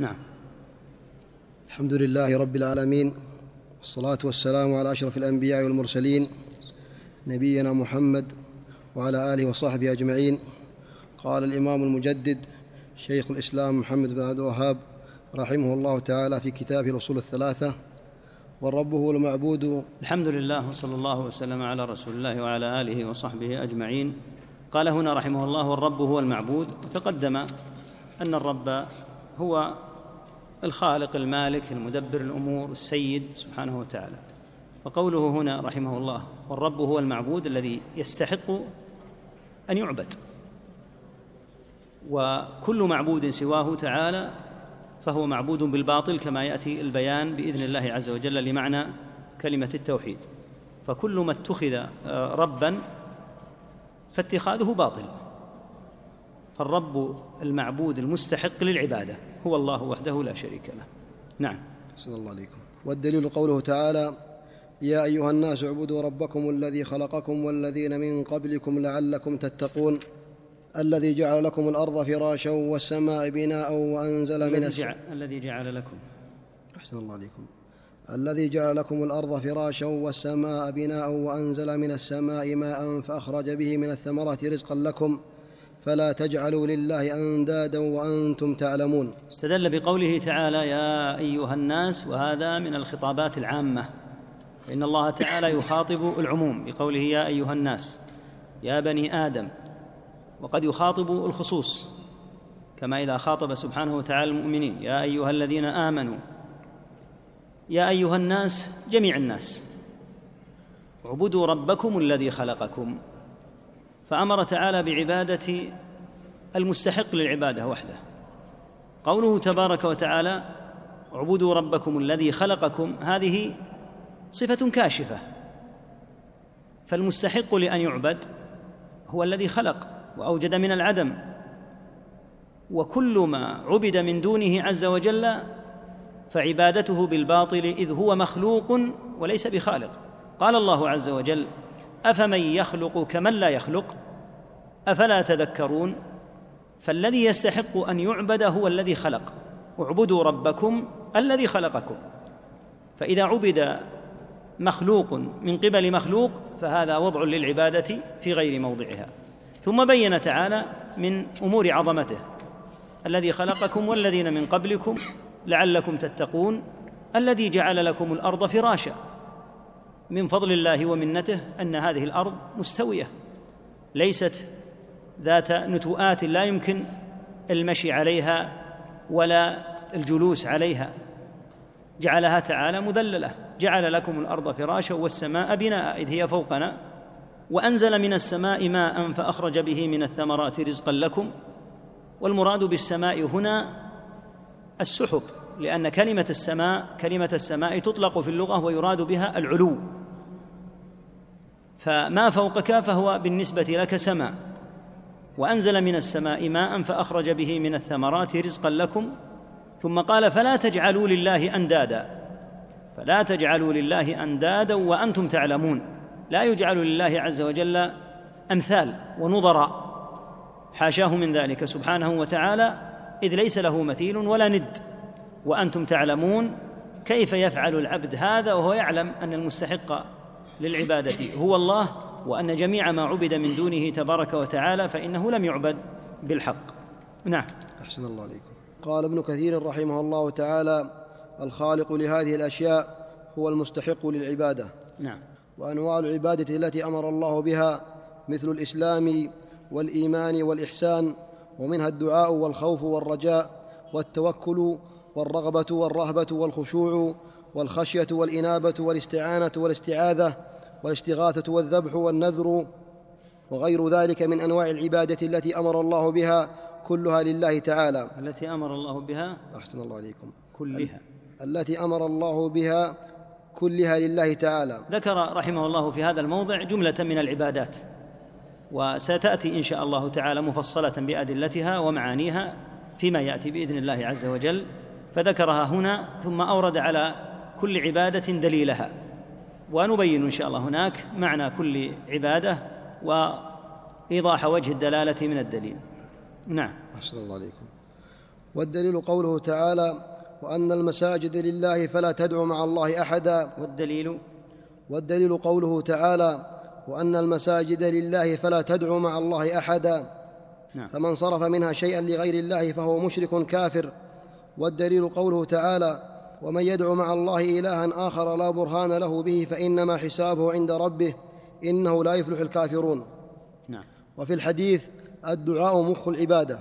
نعم. الحمد لله رب العالمين والصلاة والسلام على أشرف الأنبياء والمرسلين نبينا محمد وعلى آله وصحبه أجمعين. قال الإمام المجدد شيخ الإسلام محمد بن عبد الوهاب رحمه الله تعالى في كتابه الأصول الثلاثة والرب هو المعبود الحمد لله وصلى الله وسلم على رسول الله وعلى آله وصحبه أجمعين. قال هنا رحمه الله والرب هو المعبود وتقدم أن الرب هو الخالق المالك المدبر الأمور السيد سبحانه وتعالى. وقوله هنا رحمه الله والرب هو المعبود الذي يستحق أن يعبد. وكل معبود سواه تعالى فهو معبود بالباطل كما يأتي البيان بإذن الله عز وجل لمعنى كلمة التوحيد. فكل ما اتخذ آه، ربا فاتخاذه باطل. فالرب المعبود المستحق للعبادة. هو الله وحده لا شريك له. نعم. صلى الله عليكم. والدليل قوله تعالى يا أيها الناس اعبدوا ربكم الذي خلقكم والذين من قبلكم لعلكم تتقون الذي جعل لكم الأرض فراشا والسماء بناء وأنزل من السماء. الذي جعل لكم. أحسن الله عليكم. الذي جعل لكم الأرض فراشا والسماء بناء وأنزل من السماء ماء فأخرج به من الثمرات رزقا لكم. فلا تجعلوا لله أندادا وأنتم تعلمون. استدل بقوله تعالى يا أيها الناس وهذا من الخطابات العامة. فان الله تعالى يخاطب العموم بقوله يا أيها الناس يا بني آدم. وقد يخاطب الخصوص كما إذا خاطب سبحانه وتعالى المؤمنين يا أيها الذين آمنوا. يا أيها الناس جميع الناس اعبدوا ربكم الذي خلقكم. فأمر تعالى بعبادة المستحق للعبادة وحده. قوله تبارك وتعالى اعبدوا ربكم الذي خلقكم هذه صفة كاشفة. فالمستحق لأن يعبد هو الذي خلق وأوجد من العدم. وكل ما عبد من دونه عز وجل فعبادته بالباطل إذ هو مخلوق وليس بخالق. قال الله عز وجل أفمن يخلق كمن لا يخلق؟ أفلا تذكرون؟ فالذي يستحق أن يعبد هو الذي خلق. اعبدوا ربكم الذي خلقكم. فإذا عبد مخلوق من قبل مخلوق فهذا وضع للعبادة في غير موضعها. ثم بين تعالى من أمور عظمته. الذي خلقكم والذين من قبلكم لعلكم تتقون. الذي جعل لكم الأرض فراشا. من فضل الله ومنته أن هذه الأرض مستوية ليست ذات نتوءات لا يمكن المشي عليها ولا الجلوس عليها. جعلها تعالى مذللة. جعل لكم الأرض فراشا والسماء بناء إذ هي فوقنا. وأنزل من السماء ماء فأخرج به من الثمرات رزقا لكم. والمراد بالسماء هنا السحب لأن كلمة السماء كلمة السماء تطلق في اللغة ويراد بها العلو. فما فوقك فهو بالنسبة لك سماء. وأنزل من السماء ماء فأخرج به من الثمرات رزقا لكم. ثم قال فلا تجعلوا لله أندادا. فلا تجعلوا لله أندادا وأنتم تعلمون. لا يجعل لله عز وجل أمثال ونظراء حاشاه من ذلك سبحانه وتعالى. إذ ليس له مثيل ولا ند. وأنتم تعلمون كيف يفعل العبد هذا وهو يعلم أن المستحق للعبادة. هو الله وأن جميع ما عبد من دونه تبارك وتعالى فإنه لم يعبد بالحق. نعم. أحسن الله عليكم. قال ابن كثير رحمه الله تعالى الخالق لهذه الأشياء هو المستحق للعبادة. نعم. وأنواع العبادة التي أمر الله بها مثل الإسلام والإيمان والإحسان ومنها الدعاء والخوف والرجاء والتوكل والرغبة والرهبة والخشوع والخشية والإنابة والاستعانة والاستعاذة والاستغاثه والذبح والنذر وغير ذلك من أنواع العبادة التي أمر الله بها كلها لله تعالى. التي أمر الله بها أحسن الله عليكم. كلها. التي أمر الله بها كلها لله تعالى. ذكر رحمه الله في هذا الموضع جملة من العبادات وستأتي إن شاء الله تعالى مفصلة بأدلتها ومعانيها فيما يأتي بإذن الله عز وجل فذكرها هنا ثم أورد على كل عبادة دليلها. ونبين إن شاء الله هناك معنى كل عبادة وإيضاح وجه الدلالة من الدليل. نعم. أحسن الله عليكم. والدليل قوله تعالى وأن المساجد لله فلا تدعوا مع الله أحدا. والدليل؟ والدليل قوله تعالى وأن المساجد لله فلا تدعوا مع الله أحدا. نعم. فمن صرف منها شيئا لغير الله فهو مشرك كافر. والدليل قوله تعالى ومن يدع مع الله إلها آخر لا برهان له به فإنما حسابه عند ربه إنه لا يفلح الكافرون. نعم. وفي الحديث الدعاء مخ العبادة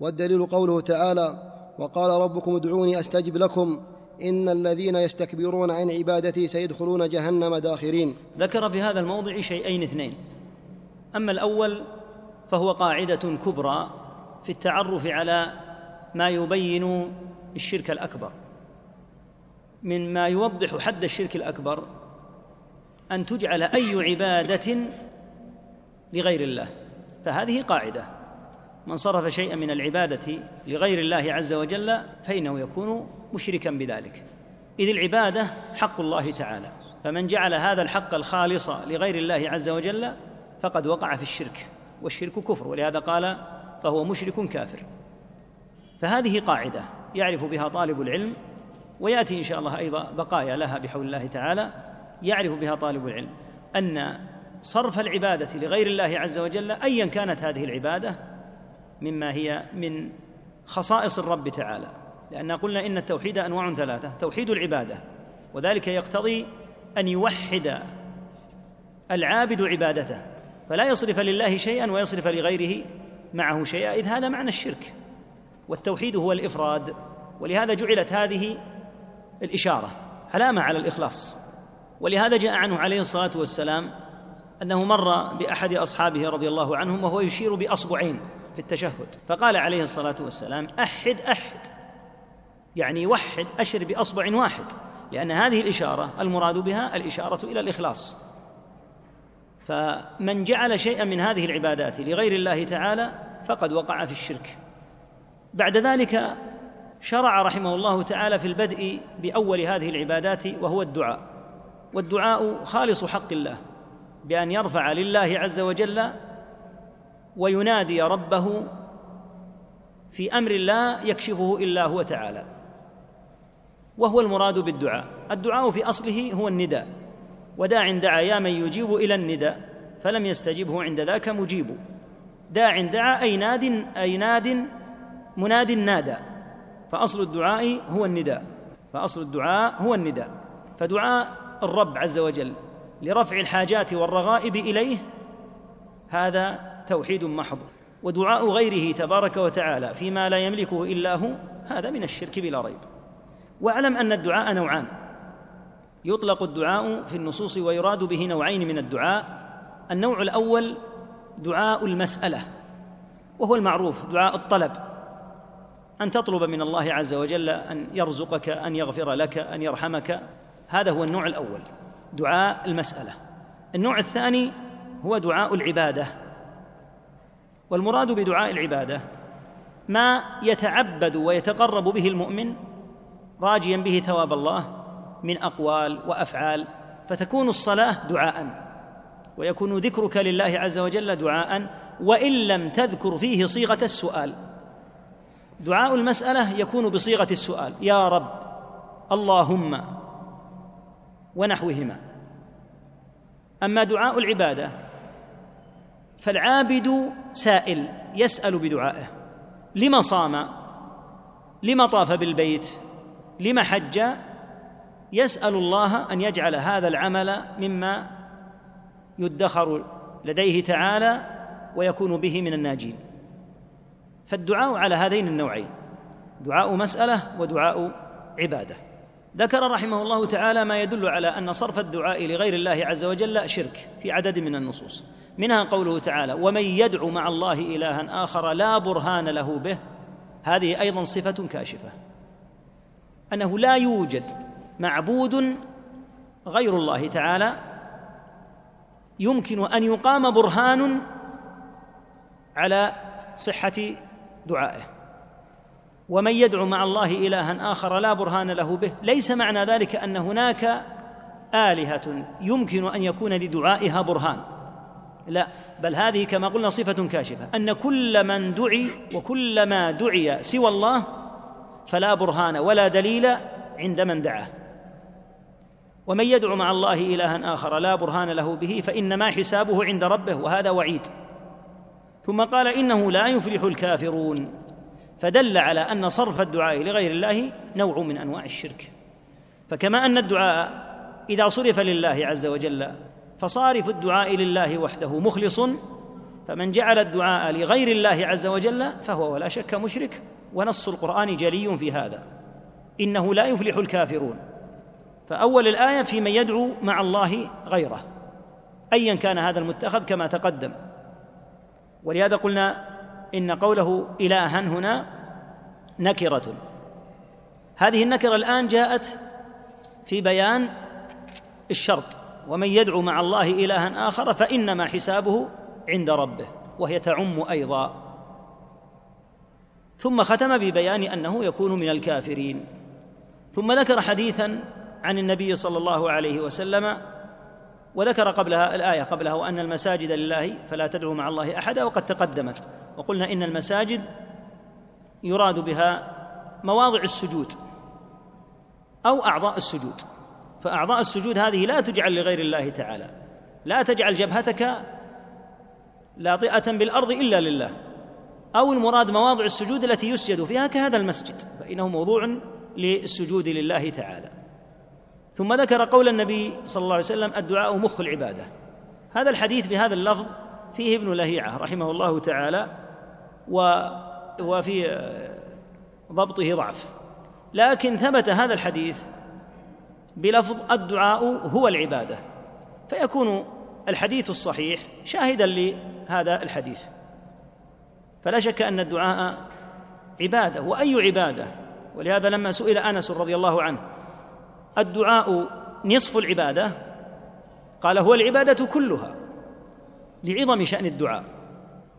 والدليل قوله تعالى وقال ربكم ادعوني أستجب لكم إن الذين يستكبرون عن عبادتي سيدخلون جهنم داخرين. ذكر في هذا الموضع شيئين اثنين. أما الأول فهو قاعدة كبرى في التعرف على ما يبين الشرك الأكبر. مما يوضح حد الشرك الأكبر أن تجعل أي عبادة لغير الله. فهذه قاعدة. من صرف شيئا من العبادة لغير الله عز وجل فإنه يكون مشركا بذلك. إذ العبادة حق الله تعالى. فمن جعل هذا الحق الخالص لغير الله عز وجل فقد وقع في الشرك. والشرك كفر. ولهذا قال فهو مشرك كافر. فهذه قاعدة يعرف بها طالب العلم ويأتي إن شاء الله أيضا بقايا لها بحول الله تعالى يعرف بها طالب العلم أن صرف العبادة لغير الله عز وجل ايا كانت هذه العبادة مما هي من خصائص الرب تعالى. لأن قلنا إن التوحيد أنواع ثلاثة توحيد العبادة وذلك يقتضي أن يوحد العابد عبادته فلا يصرف لله شيئا ويصرف لغيره معه شيئا إذ هذا معنى الشرك والتوحيد هو الإفراد ولهذا جعلت هذه الإشارة علامة على الإخلاص. ولهذا جاء عنه عليه الصلاة والسلام أنه مر بأحد أصحابه رضي الله عنهم وهو يشير بأصبعين في التشهد. فقال عليه الصلاة والسلام أحد أحد. يعني وحد أشر بأصبع واحد. لأن هذه الإشارة المراد بها الإشارة إلى الإخلاص. فمن جعل شيئا من هذه العبادات لغير الله تعالى فقد وقع في الشرك. بعد ذلك شرع رحمه الله تعالى في البدء بأول هذه العبادات وهو الدعاء. والدعاء خالص حق الله بأن يرفع لله عز وجل وينادي ربه في أمر لا يكشفه إلا هو تعالى. وهو المراد بالدعاء. الدعاء في أصله هو النداء. وداع دعا يا من يجيب إلى النداء فلم يستجبه عند ذاك مجيب. داع دعا أي ناد أي ناد مناد نادى. فأصل الدعاء هو النداء فأصل الدعاء هو النداء فدعاء الرب عز وجل لرفع الحاجات والرغائب إليه هذا توحيد محض ودعاء غيره تبارك وتعالى فيما لا يملكه إلا هو هذا من الشرك بلا ريب. وأعلم أن الدعاء نوعان يطلق الدعاء في النصوص ويراد به نوعين من الدعاء النوع الأول دعاء المسألة وهو المعروف دعاء الطلب. أن تطلب من الله عز وجل أن يرزقك أن يغفر لك أن يرحمك. هذا هو النوع الأول دعاء المسألة. النوع الثاني هو دعاء العبادة. والمراد بدعاء العبادة ما يتعبد ويتقرب به المؤمن راجيا به ثواب الله من أقوال وأفعال فتكون الصلاة دعاء ويكون ذكرك لله عز وجل دعاء وإن لم تذكر فيه صيغة السؤال. دعاء المسألة يكون بصيغة السؤال. يا رب اللهم ونحوهما. أما دعاء العبادة فالعابد سائل يسأل بدعائه. لما صام؟ لما طاف بالبيت؟ لما حج؟ يسأل الله أن يجعل هذا العمل مما يدخر لديه تعالى ويكون به من الناجين. فالدعاء على هذين النوعين دعاء مسألة ودعاء عبادة. ذكر رحمه الله تعالى ما يدل على أن صرف الدعاء لغير الله عز وجل شرك في عدد من النصوص. منها قوله تعالى ومن يدعو مع الله الها آخر لا برهان له به هذه أيضا صفة كاشفة. أنه لا يوجد معبود غير الله تعالى يمكن أن يقام برهان على صحة دعائه. ومن يدعو مع الله إلها آخر لا برهان له به. ليس معنى ذلك أن هناك آلهة يمكن أن يكون لدعائها برهان. لا بل هذه كما قلنا صفة كاشفة. أن كل من دعي وكل ما دعي سوى الله فلا برهان ولا دليل عند من دعاه. ومن يدعو مع الله إلها آخر لا برهان له به فإنما حسابه عند ربه وهذا وعيد. ثم قال إنه لا يفلح الكافرون. فدل على أن صرف الدعاء لغير الله نوع من أنواع الشرك. فكما أن الدعاء إذا صرف لله عز وجل فصارف الدعاء لله وحده مخلص فمن جعل الدعاء لغير الله عز وجل فهو ولا شك مشرك ونص القرآن جلي في هذا. إنه لا يفلح الكافرون. فأول الآية في من يدعو مع الله غيره. أيا كان هذا المتخذ كما تقدم. ولهذا قلنا إن قوله إلها هنا نكرة. هذه النكرة الآن جاءت في بيان الشرط. ومن يدعو مع الله إلها آخر فإنما حسابه عند ربه وهي تعم أيضا. ثم ختم ببيان أنه يكون من الكافرين. ثم ذكر حديثا عن النبي صلى الله عليه وسلم وذكر قبلها الآية قبلها وأن المساجد لله فلا تدعوا مع الله أحدا وقد تقدمت وقلنا إن المساجد يراد بها مواضع السجود أو أعضاء السجود. فأعضاء السجود هذه لا تجعل لغير الله تعالى لا تجعل جبهتك لاطئة بالأرض إلا لله أو المراد مواضع السجود التي يسجد فيها كهذا المسجد فإنه موضوع للسجود لله تعالى. ثم ذكر قول النبي صلى الله عليه وسلم الدعاء مخ العبادة. هذا الحديث بهذا اللفظ فيه ابن لهيعة رحمه الله تعالى و وفي ضبطه ضعف. لكن ثبت هذا الحديث بلفظ الدعاء هو العبادة. فيكون الحديث الصحيح شاهدا لهذا الحديث. فلا شك أن الدعاء عبادة. وأي عبادة؟ ولهذا لما سئل أنس رضي الله عنه الدعاء نصف العبادة. قال هو العبادة كلها لعظم شأن الدعاء.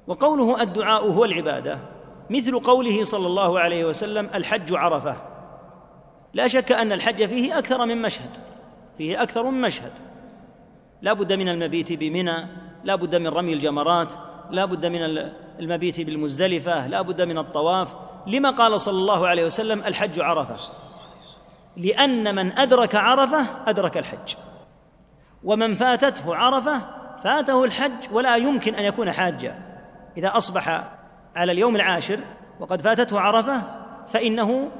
وقوله الدعاء هو العبادة مثل قوله صلى الله عليه وسلم الحج عرفة. لا شك أن الحج فيه أكثر من مشهد فيه أكثر من مشهد. لا بد من المبيت بمنى لا بد من رمي الجمرات لا بد من المبيت بالمزدلفة لا بد من الطواف. لما قال صلى الله عليه وسلم الحج عرفة؟ لأن من أدرك عرفة أدرك الحج. ومن فاتته عرفة فاته الحج ولا يمكن أن يكون حاجا إذا أصبح على اليوم العاشر وقد فاتته عرفة فإنه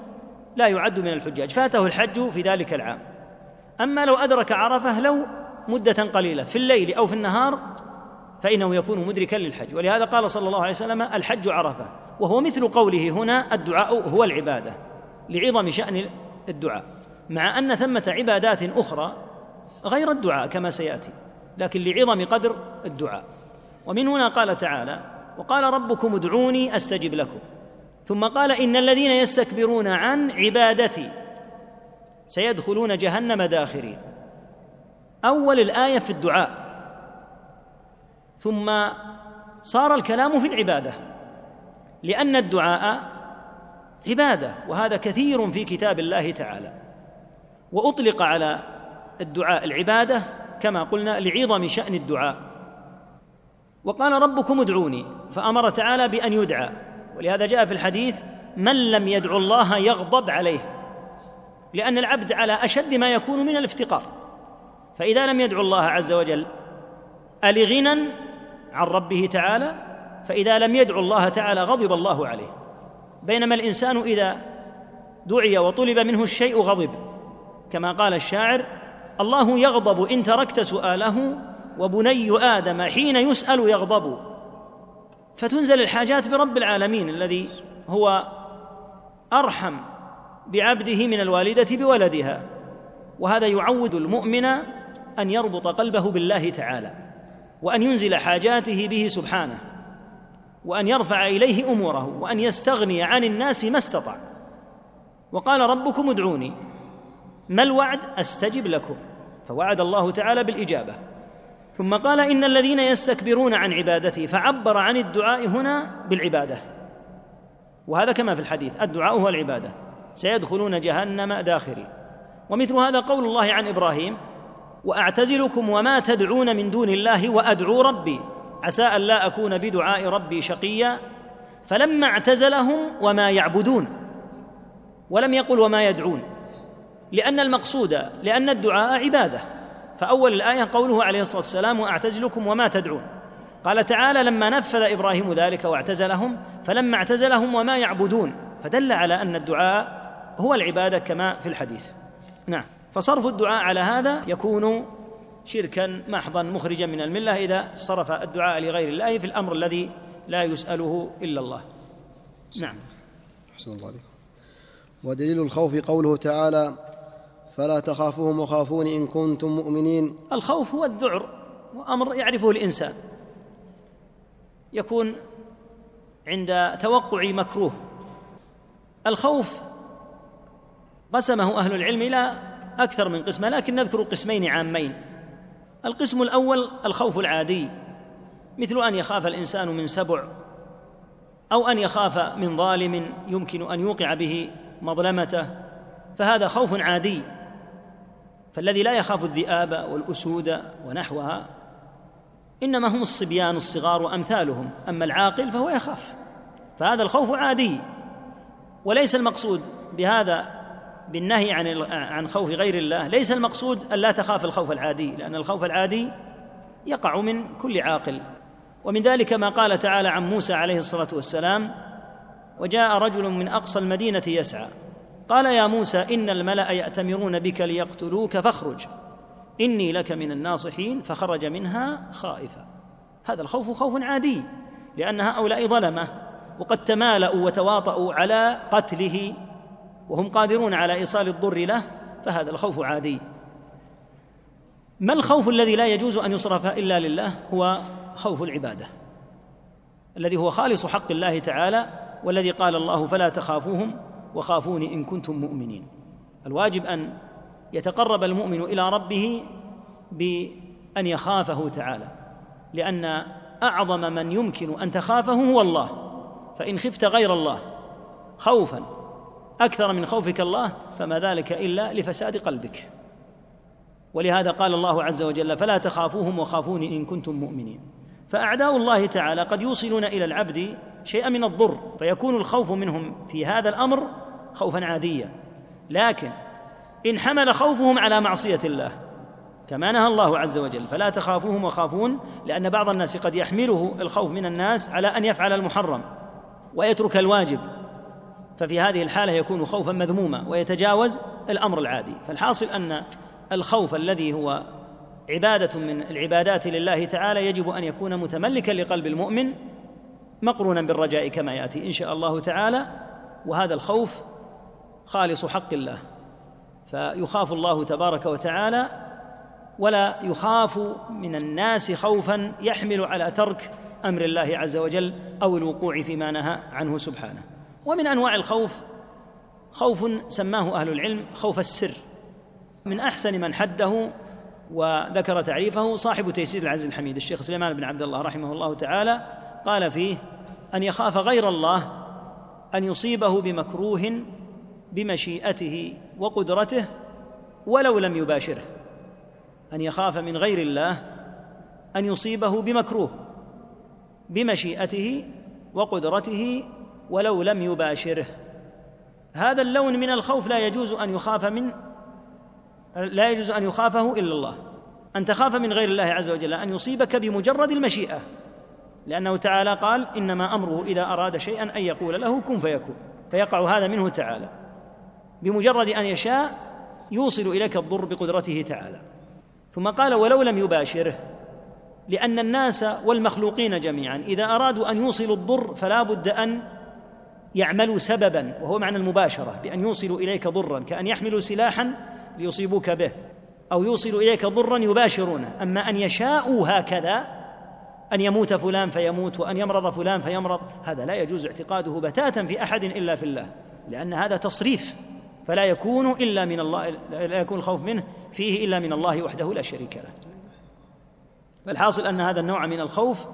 لا يعد من الحجاج. فاته الحج في ذلك العام. أما لو أدرك عرفة لو مدة قليلة في الليل أو في النهار فإنه يكون مدركا للحج. ولهذا قال صلى الله عليه وسلم الحج عرفة. وهو مثل قوله هنا الدعاء هو العبادة لعظم شأن الدعاء مع أن ثمة عبادات أخرى غير الدعاء كما سيأتي لكن لعظم قدر الدعاء. ومن هنا قال تعالى وقال ربكم ادعوني أستجب لكم. ثم قال إن الذين يستكبرون عن عبادتي سيدخلون جهنم داخرين. أول الآية في الدعاء. ثم صار الكلام في العبادة لأن الدعاء عبادة وهذا كثير في كتاب الله تعالى. وأطلق على الدعاء العبادة كما قلنا لعظم شأن الدعاء. وقال ربكم ادعوني فأمر تعالى بأن يدعى. ولهذا جاء في الحديث من لم يدعو الله يغضب عليه لأن العبد على أشد ما يكون من الافتقار. فإذا لم يدعو الله عز وجل الغنى عن ربه تعالى فإذا لم يدعو الله تعالى غضب الله عليه. بينما الإنسان إذا دعي وطلب منه الشيء غضب. كما قال الشاعر الله يغضب إن تركت سؤاله وبني آدم حين يسأل يغضب. فتنزل الحاجات برب العالمين الذي هو أرحم بعبده من الوالدة بولدها. وهذا يعود المؤمن أن يربط قلبه بالله تعالى وأن ينزل حاجاته به سبحانه. وأن يرفع إليه أموره وأن يستغني عن الناس ما استطاع. وقال ربكم ادعوني. ما الوعد؟ أستجب لكم. فوعد الله تعالى بالإجابة. ثم قال إن الذين يستكبرون عن عبادتي فعبر عن الدعاء هنا بالعبادة. وهذا كما في الحديث الدعاء هو العبادة. سيدخلون جهنم داخرين. ومثل هذا قول الله عن إبراهيم وأعتزلكم وما تدعون من دون الله وأدعو ربي. عسى أن لا أكون بدعاء ربي شقيا فلما اعتزلهم وما يعبدون ولم يقل وما يدعون لأن المقصود لأن الدعاء عبادة. فأول الآية قوله عليه الصلاة والسلام وأعتزلكم وما تدعون قال تعالى لما نفذ إبراهيم ذلك واعتزلهم فلما اعتزلهم وما يعبدون فدل على أن الدعاء هو العبادة كما في الحديث. نعم. فصرف الدعاء على هذا يكون شركا محضا مخرجا من الملة إذا صرف الدعاء لغير الله في الأمر الذي لا يسأله إلا الله. نعم. أحسن الله عليكم. ودليل الخوف قوله تعالى فلا تخافوهم وخافون إن كنتم مؤمنين. الخوف هو الذعر وأمر يعرفه الإنسان. يكون عند توقع مكروه. الخوف قسمه أهل العلم إلى أكثر من قسمة لكن نذكر قسمين عامين. القسم الأول الخوف العادي مثل أن يخاف الإنسان من سبع أو أن يخاف من ظالم يمكن أن يوقع به مظلمته فهذا خوف عادي. فالذي لا يخاف الذئاب والأسود ونحوها إنما هم الصبيان الصغار وأمثالهم أما العاقل فهو يخاف. فهذا الخوف عادي. وليس المقصود بهذا بالنهي عن عن خوف غير الله. ليس المقصود أن لا تخاف الخوف العادي لأن الخوف العادي يقع من كل عاقل. ومن ذلك ما قال تعالى عن موسى عليه الصلاة والسلام وجاء رجل من أقصى المدينة يسعى. قال يا موسى إن الملأ يأتمرون بك ليقتلوك فاخرج. إني لك من الناصحين. فخرج منها خائفا. هذا الخوف خوف عادي لأن هؤلاء ظلمة وقد تمالأوا وتواطؤوا على قتله. وهم قادرون على إيصال الضر له فهذا الخوف عادي. ما الخوف الذي لا يجوز أن يصرف إلا لله؟ هو خوف العبادة الذي هو خالص حق الله تعالى والذي قال الله فلا تخافوهم وخافوني إن كنتم مؤمنين. الواجب أن يتقرب المؤمن إلى ربه بأن يخافه تعالى لأن أعظم من يمكن أن تخافه هو الله فإن خفت غير الله خوفا. أكثر من خوفك الله فما ذلك إلا لفساد قلبك. ولهذا قال الله عز وجل فلا تخافوهم وخافوني إن كنتم مؤمنين. فأعداء الله تعالى قد يوصلون إلى العبد شيئا من الضر فيكون الخوف منهم في هذا الأمر خوفا عاديا. لكن إن حمل خوفهم على معصية الله كما نهى الله عز وجل فلا تخافوهم وخافون لأن بعض الناس قد يحمله الخوف من الناس على أن يفعل المحرم ويترك الواجب. ففي هذه الحالة يكون خوفا مذموما ويتجاوز الأمر العادي. فالحاصل أن الخوف الذي هو عبادة من العبادات لله تعالى يجب أن يكون متملكا لقلب المؤمن مقرونا بالرجاء كما يأتي إن شاء الله تعالى. وهذا الخوف خالص حق الله. فيخاف الله تبارك وتعالى ولا يخاف من الناس خوفا يحمل على ترك أمر الله عز وجل أو الوقوع فيما نهى عنه سبحانه. ومن أنواع الخوف خوف سماه أهل العلم خوف السر. من أحسن من حده وذكر تعريفه صاحب تيسير العزيز الحميد الشيخ سليمان بن عبد الله رحمه الله تعالى قال فيه أن يخاف غير الله أن يصيبه بمكروه بمشيئته وقدرته ولو لم يباشره. أن يخاف من غير الله أن يصيبه بمكروه بمشيئته وقدرته ولو لم يباشره. هذا اللون من الخوف لا يجوز أن يخاف من لا يجوز أن يخافه إلا الله. أن تخاف من غير الله عز وجل أن يصيبك بمجرد المشيئة. لأنه تعالى قال إنما أمره إذا أراد شيئا أن يقول له كن فيكون. فيقع هذا منه تعالى. بمجرد أن يشاء يوصل إليك الضر بقدرته تعالى. ثم قال ولو لم يباشره. لأن الناس والمخلوقين جميعا إذا أرادوا أن يوصلوا الضر فلا بد أن يعملوا سببا وهو معنى المباشرة بأن يوصلوا إليك ضرا كأن يحملوا سلاحا ليصيبوك به أو يوصلوا إليك ضرا يباشرونه. أما أن يشاءوا هكذا أن يموت فلان فيموت وأن يمرض فلان فيمرض هذا لا يجوز اعتقاده بتاتا في أحد إلا في الله لأن هذا تصريف فلا يكون إلا من الله لا يكون الخوف منه فيه إلا من الله وحده لا شريك له. فالحاصل أن هذا النوع من الخوف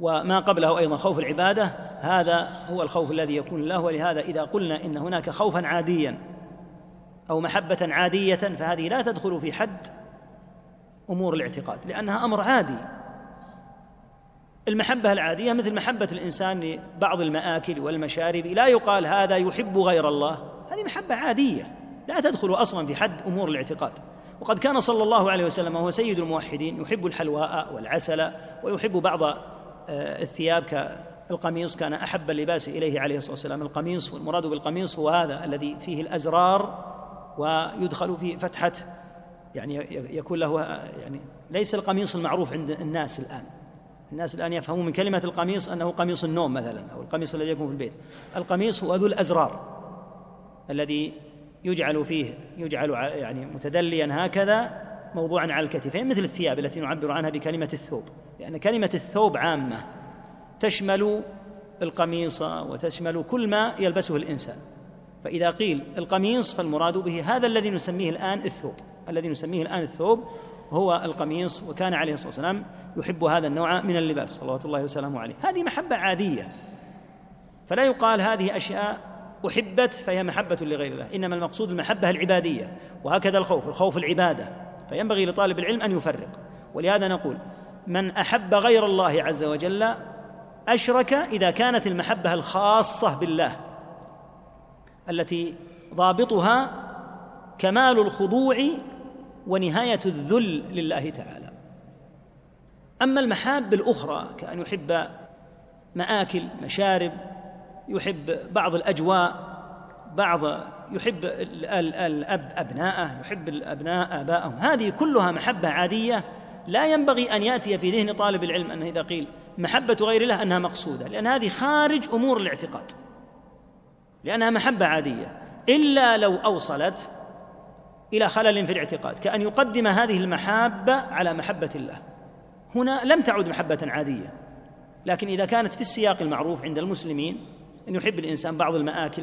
وما قبله أيضا خوف العبادة هذا هو الخوف الذي يكون له ولهذا إذا قلنا إن هناك خوفا عاديا أو محبة عادية فهذه لا تدخل في حد أمور الاعتقاد لأنها أمر عادي. المحبة العادية مثل محبة الإنسان لبعض المآكل والمشارب لا يقال هذا يحب غير الله هذه محبة عادية لا تدخل أصلا في حد أمور الاعتقاد. وقد كان صلى الله عليه وسلم وهو سيد الموحدين يحب الحلواء والعسل ويحب بعض الثياب كالقميص كان أحب اللباس إليه عليه الصلاة والسلام. القميص والمراد بالقميص هو هذا الذي فيه الأزرار ويدخل في فتحة يعني يكون له يعني ليس القميص المعروف عند الناس الآن. الناس الآن يفهمون من كلمة القميص أنه قميص النوم مثلا أو القميص الذي يكون في البيت. القميص هو ذو الأزرار الذي يجعل فيه يجعل يعني متدليا هكذا موضوعا على الكتفين مثل الثياب التي نعبر عنها بكلمة الثوب. لأن كلمة الثوب عامة تشمل القميص وتشمل كل ما يلبسه الإنسان. فإذا قيل القميص فالمراد به هذا الذي نسميه الآن الثوب. الذي نسميه الآن الثوب هو القميص وكان عليه الصلاة والسلام يحب هذا النوع من اللباس صلوات الله وسلامه عليه. هذه محبة عادية. فلا يقال هذه أشياء أحبت فهي محبة لغير الله. إنما المقصود المحبة العبادية وهكذا الخوف الخوف العبادة. فينبغي لطالب العلم أن يفرق. ولهذا نقول من أحب غير الله عز وجل أشرك إذا كانت المحبة الخاصة بالله التي ضابطها كمال الخضوع ونهاية الذل لله تعالى. أما المحاب الأخرى كأن يحب مآكل مشارب يحب بعض الأجواء بعض يحب الأب أبناءه يحب الأبناء آباءهم. هذه كلها محبة عادية لا ينبغي أن يأتي في ذهن طالب العلم أنه إذا قيل محبة غير الله أنها مقصودة لأن هذه خارج أمور الاعتقاد. لأنها محبة عادية. إلا لو أوصلت إلى خلل في الاعتقاد كأن يقدم هذه المحابة على محبة الله. هنا لم تعد محبة عادية. لكن إذا كانت في السياق المعروف عند المسلمين إن يحب الإنسان بعض المآكل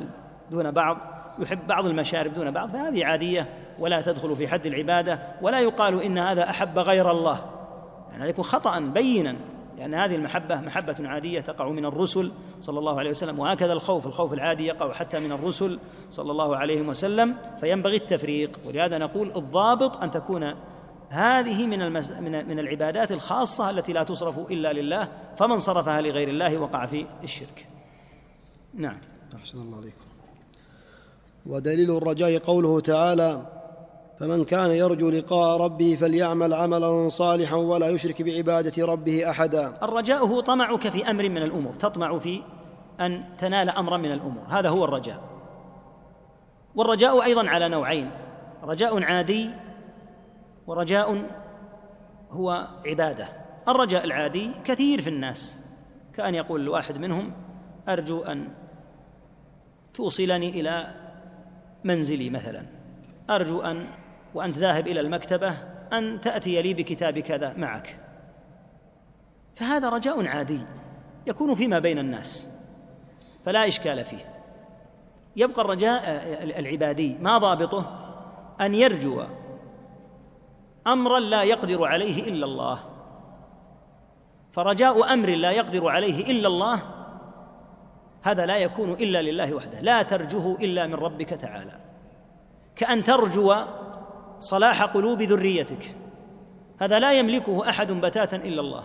دون بعض يحب بعض المشارب دون بعض فهذه عادية ولا تدخل في حد العبادة ولا يقال إن هذا أحب غير الله. يعني هذا يكون خطأ بينا لأن هذه المحبة محبة عادية تقع من الرسل صلى الله عليه وسلم وهكذا الخوف الخوف العادي يقع حتى من الرسل صلى الله عليه وسلم فينبغي التفريق. ولهذا نقول الضابط أن تكون هذه من المس... من من العبادات الخاصة التي لا تصرف إلا لله فمن صرفها لغير الله وقع في الشرك. نعم. أحسن الله عليكم. ودليل الرجاء قوله تعالى فمن كان يرجو لقاء ربه فليعمل عملا صالحا ولا يشرك بعبادة ربه احدا. الرجاء هو طمعك في أمر من الأمور تطمع في أن تنال امرا من الأمور هذا هو الرجاء. والرجاء أيضا على نوعين رجاء عادي ورجاء هو عبادة. الرجاء العادي كثير في الناس كأن يقول الواحد منهم أرجو أن توصلني إلى منزلي مثلا. أرجو أن وأنت ذاهب إلى المكتبة أن تأتي لي بكتاب كذا معك. فهذا رجاء عادي يكون فيما بين الناس. فلا إشكال فيه. يبقى الرجاء العبادي ما ضابطه أن يرجو أمرا لا يقدر عليه إلا الله. فرجاء أمر لا يقدر عليه إلا الله هذا لا يكون إلا لله وحده لا ترجه إلا من ربك تعالى. كأن ترجو صلاح قلوب ذريتك هذا لا يملكه أحد بتاتا إلا الله.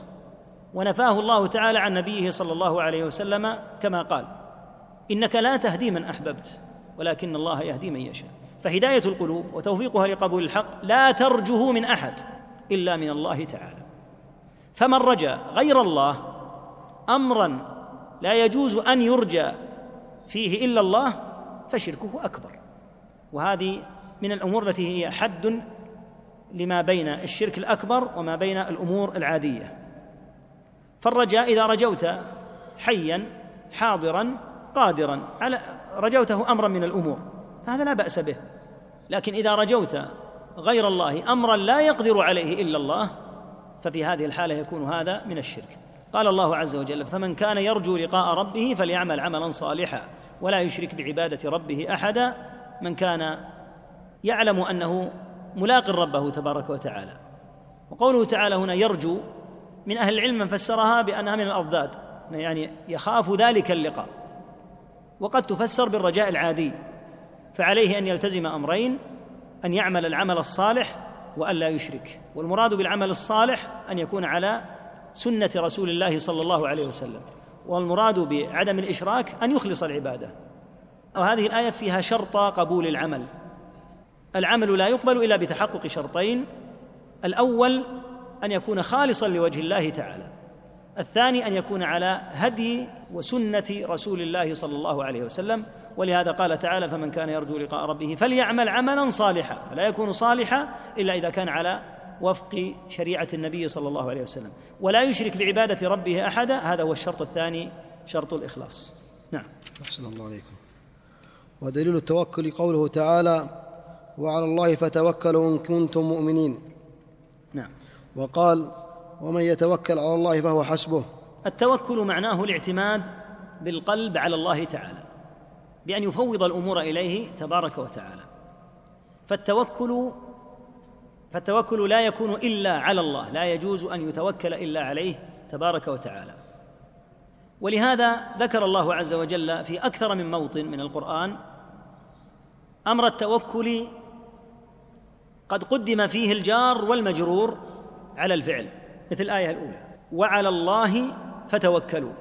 ونفاه الله تعالى عن نبيه صلى الله عليه وسلم كما قال إنك لا تهدي من أحببت ولكن الله يهدي من يشاء. فهداية القلوب وتوفيقها لقبول الحق لا ترجه من أحد إلا من الله تعالى. فمن رجا غير الله أمرا لا يجوز أن يرجى فيه إلا الله فشركه أكبر. وهذه من الأمور التي هي حد لما بين الشرك الأكبر وما بين الأمور العادية. فالرجاء إذا رجوت حيا حاضرا قادرا على رجوته امرا من الأمور فهذا لا بأس به. لكن إذا رجوت غير الله امرا لا يقدر عليه إلا الله ففي هذه الحالة يكون هذا من الشرك. قال الله عز وجل فمن كان يرجو لقاء ربه فليعمل عملا صالحا ولا يشرك بعبادة ربه احدا. من كان يعلم أنه ملاق ربه تبارك وتعالى. وقوله تعالى هنا يرجو من أهل العلم من فسرها بأنها من الأضداد يعني يخاف ذلك اللقاء. وقد تفسر بالرجاء العادي فعليه أن يلتزم أمرين أن يعمل العمل الصالح والا يشرك. والمراد بالعمل الصالح أن يكون على سنة رسول الله صلى الله عليه وسلم والمراد بعدم الإشراك أن يخلص العبادة. وهذه الآية فيها شرط قبول العمل. العمل لا يقبل إلا بتحقق شرطين. الأول أن يكون خالصا لوجه الله تعالى. الثاني أن يكون على هدي وسنة رسول الله صلى الله عليه وسلم. ولهذا قال تعالى فمن كان يرجو لقاء ربه فليعمل عملا صالحا. فلا يكون صالحا إلا إذا كان على وفق شريعة النبي صلى الله عليه وسلم. ولا يشرك بعبادة ربه احدا هذا هو الشرط الثاني شرط الإخلاص. نعم. أحسن الله عليكم. ودليل التوكل قوله تعالى وعلى الله فتوكلوا إن كنتم مؤمنين. نعم. وقال ومن يتوكل على الله فهو حسبه. التوكل معناه الاعتماد بالقلب على الله تعالى بأن يفوض الأمور إليه تبارك وتعالى. فالتوكل فالتوكل لا يكون إلا على الله لا يجوز أن يتوكل إلا عليه تبارك وتعالى. ولهذا ذكر الله عز وجل في أكثر من موطن من القرآن أمر التوكل قد قدم فيه الجار والمجرور على الفعل مثل الآية الأولى وعلى الله فتوكلوا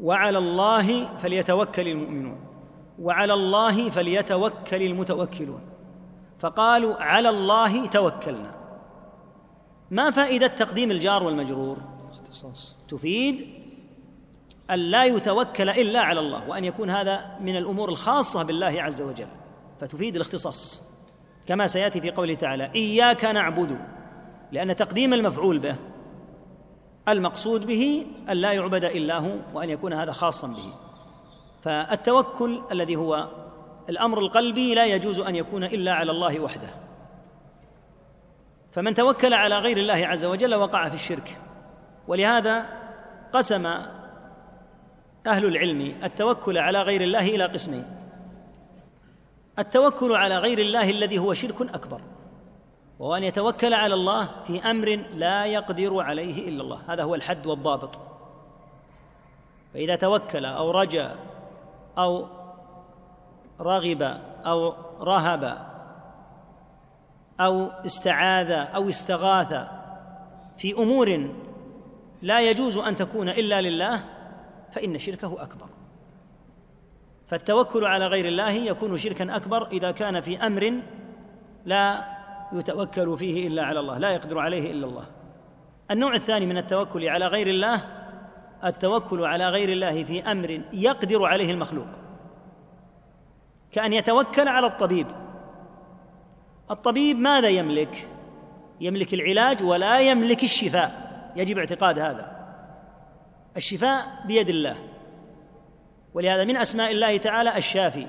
وعلى الله فليتوكل المؤمنون وعلى الله فليتوكل المتوكلون. فقالوا على الله توكلنا. ما فائدة تقديم الجار والمجرور؟ اختصاص. تفيد أن لا يتوكل إلا على الله وأن يكون هذا من الأمور الخاصة بالله عز وجل. فتفيد الاختصاص. كما سيأتي في قوله تعالى إياك نعبد لأن تقديم المفعول به المقصود به أن لا يعبد إلا هو وأن يكون هذا خاصا به. فالتوكل الذي هو الأمر القلبي لا يجوز أن يكون إلا على الله وحده. فمن توكل على غير الله عز وجل وقع في الشرك. ولهذا قسم أهل العلم التوكل على غير الله إلى قسمين. التوكل على غير الله الذي هو شرك أكبر وهو أن يتوكل على الله في أمر لا يقدر عليه إلا الله. هذا هو الحد والضابط. فإذا توكل أو رجا أو رغب أو رهب أو استعاذ أو استغاث في أمور لا يجوز أن تكون إلا لله فإن شركه أكبر. فالتوكل على غير الله يكون شركا أكبر إذا كان في أمر لا يتوكل فيه إلا على الله لا يقدر عليه إلا الله. النوع الثاني من التوكل على غير الله التوكل على غير الله في أمر يقدر عليه المخلوق. كأن يتوكل على الطبيب. الطبيب ماذا يملك؟ يملك العلاج ولا يملك الشفاء. يجب اعتقاد هذا. الشفاء بيد الله. ولهذا من أسماء الله تعالى الشافي.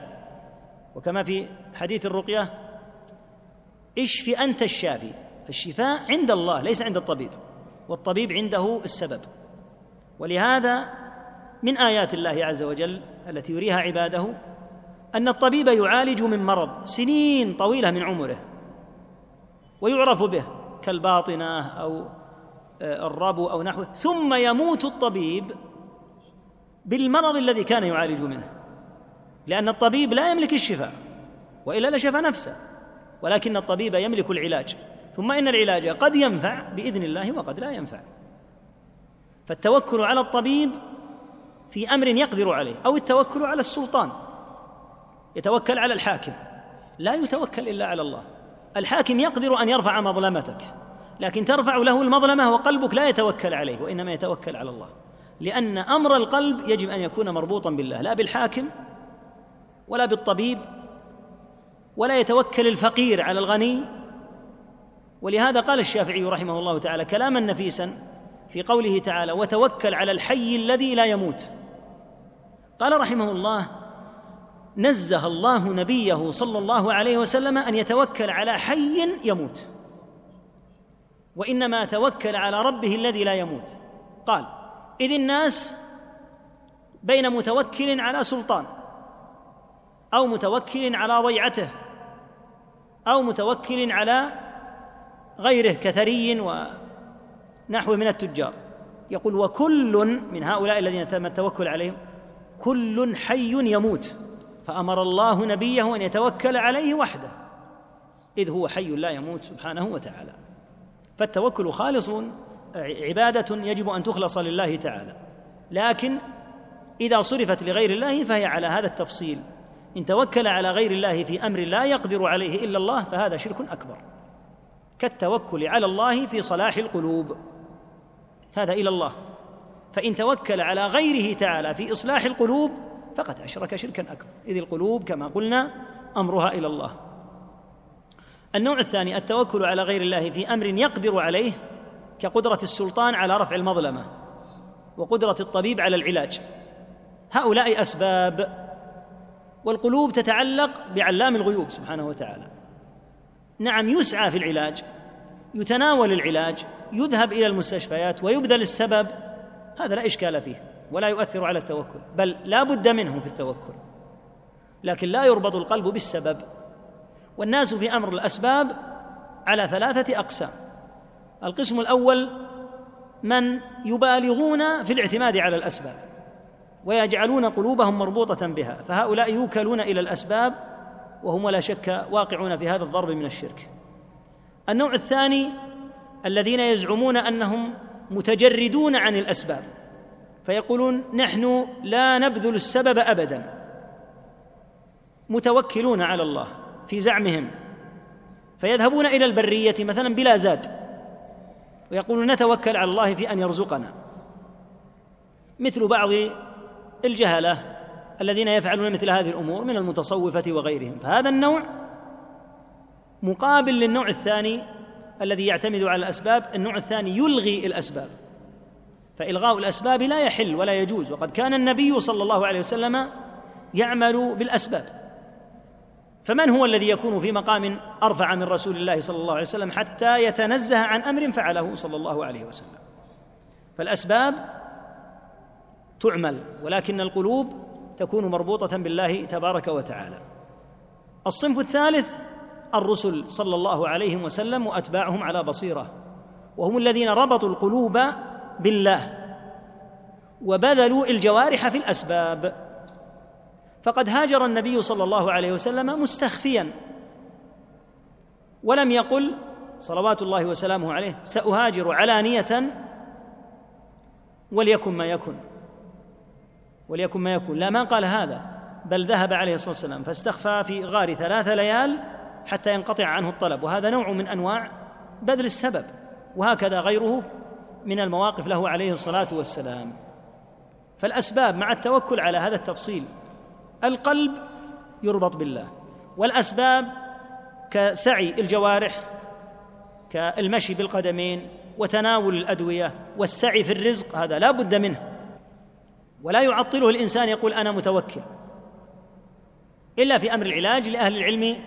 وكما في حديث الرقية إشف أنت الشافي. فالشفاء عند الله ليس عند الطبيب. والطبيب عنده السبب. ولهذا من آيات الله عز وجل التي يريها عباده أن الطبيب يعالج من مرض سنين طويلة من عمره ويعرف به كالباطنة أو آه، الربو أو نحوه ثم يموت الطبيب بالمرض الذي كان يعالج منه. لأن الطبيب لا يملك الشفاء وإلا لشفى نفسه ولكن الطبيب يملك العلاج. ثم إن العلاج قد ينفع بإذن الله وقد لا ينفع. فالتوكل على الطبيب في أمر يقدر عليه أو التوكل على السلطان. يتوكل على الحاكم. لا يتوكل إلا على الله. الحاكم يقدر أن يرفع مظلمتك لكن ترفع له المظلمة وقلبك لا يتوكل عليه وإنما يتوكل على الله. لأن أمر القلب يجب أن يكون مربوطا بالله لا بالحاكم ولا بالطبيب ولا يتوكل الفقير على الغني. ولهذا قال الشافعي رحمه الله تعالى كلاما نفيسا في قوله تعالى وتوكل على الحي الذي لا يموت. قال رحمه الله نزه الله نبيه صلى الله عليه وسلم أن يتوكل على حي يموت. وإنما توكل على ربه الذي لا يموت. قال إذ الناس بين متوكل على سلطان أو متوكل على ضيعته أو متوكل على غيره كثري ونحو من التجار. يقول وكل من هؤلاء الذين تم التوكل عليهم كل حي يموت. فأمر الله نبيه أن يتوكل عليه وحده إذ هو حي لا يموت سبحانه وتعالى. فالتوكل خالص عبادة يجب أن تخلص لله تعالى. لكن إذا صرفت لغير الله فهي على هذا التفصيل. إن توكل على غير الله في أمر لا يقدر عليه إلا الله فهذا شرك أكبر. كالتوكل على الله في صلاح القلوب هذا إلى الله. فإن توكل على غيره تعالى في إصلاح القلوب فقد أشرك شركا أكبر. إذ القلوب كما قلنا أمرها إلى الله. النوع الثاني التوكل على غير الله في أمر يقدر عليه كقدرة السلطان على رفع المظلمة وقدرة الطبيب على العلاج. هؤلاء أسباب والقلوب تتعلق بعلام الغيوب سبحانه وتعالى. نعم يسعى في العلاج يتناول العلاج يذهب إلى المستشفيات ويبذل السبب هذا لا إشكال فيه. ولا يؤثر على التوكل بل لا بد منه في التوكل. لكن لا يربط القلب بالسبب. والناس في أمر الأسباب على ثلاثة أقسام. القسم الأول من يبالغون في الاعتماد على الأسباب ويجعلون قلوبهم مربوطة بها. فهؤلاء يوكلون إلى الأسباب وهم ولا شك واقعون في هذا الضرب من الشرك. النوع الثاني الذين يزعمون أنهم متجردون عن الأسباب. فيقولون نحن لا نبذل السبب أبدا. متوكلون على الله في زعمهم. فيذهبون إلى البرية مثلا بلا زاد ويقولون نتوكل على الله في أن يرزقنا. مثل بعض الجهله الذين يفعلون مثل هذه الأمور من المتصوفة وغيرهم. فهذا النوع مقابل للنوع الثاني الذي يعتمد على الأسباب. النوع الثاني يلغي الأسباب. فإلغاء الأسباب لا يحل ولا يجوز. وقد كان النبي صلى الله عليه وسلم يعمل بالأسباب. فمن هو الذي يكون في مقام أرفع من رسول الله صلى الله عليه وسلم حتى يتنزه عن أمر فعله صلى الله عليه وسلم؟ فالأسباب تعمل ولكن القلوب تكون مربوطة بالله تبارك وتعالى. الصنف الثالث الرسل صلى الله عليه وسلم وأتباعهم على بصيرة. وهم الذين ربطوا القلوب بالله وبذلوا الجوارح في الأسباب. فقد هاجر النبي صلى الله عليه وسلم مستخفيا. ولم يقل صلوات الله وسلامه عليه سأهاجر علانية وليكن ما يكن. وليكن ما يكون. لا ما قال هذا بل ذهب عليه الصلاة والسلام فاستخفى في غار ثلاث ليال حتى ينقطع عنه الطلب. وهذا نوع من أنواع بذل السبب. وهكذا غيره من المواقف له عليه الصلاة والسلام. فالأسباب مع التوكل على هذا التفصيل القلب يربط بالله والأسباب كسعي الجوارح كالمشي بالقدمين وتناول الأدوية والسعي في الرزق هذا لا بد منه. ولا يعطله الإنسان يقول أنا متوكل. إلا في أمر العلاج لأهل العلم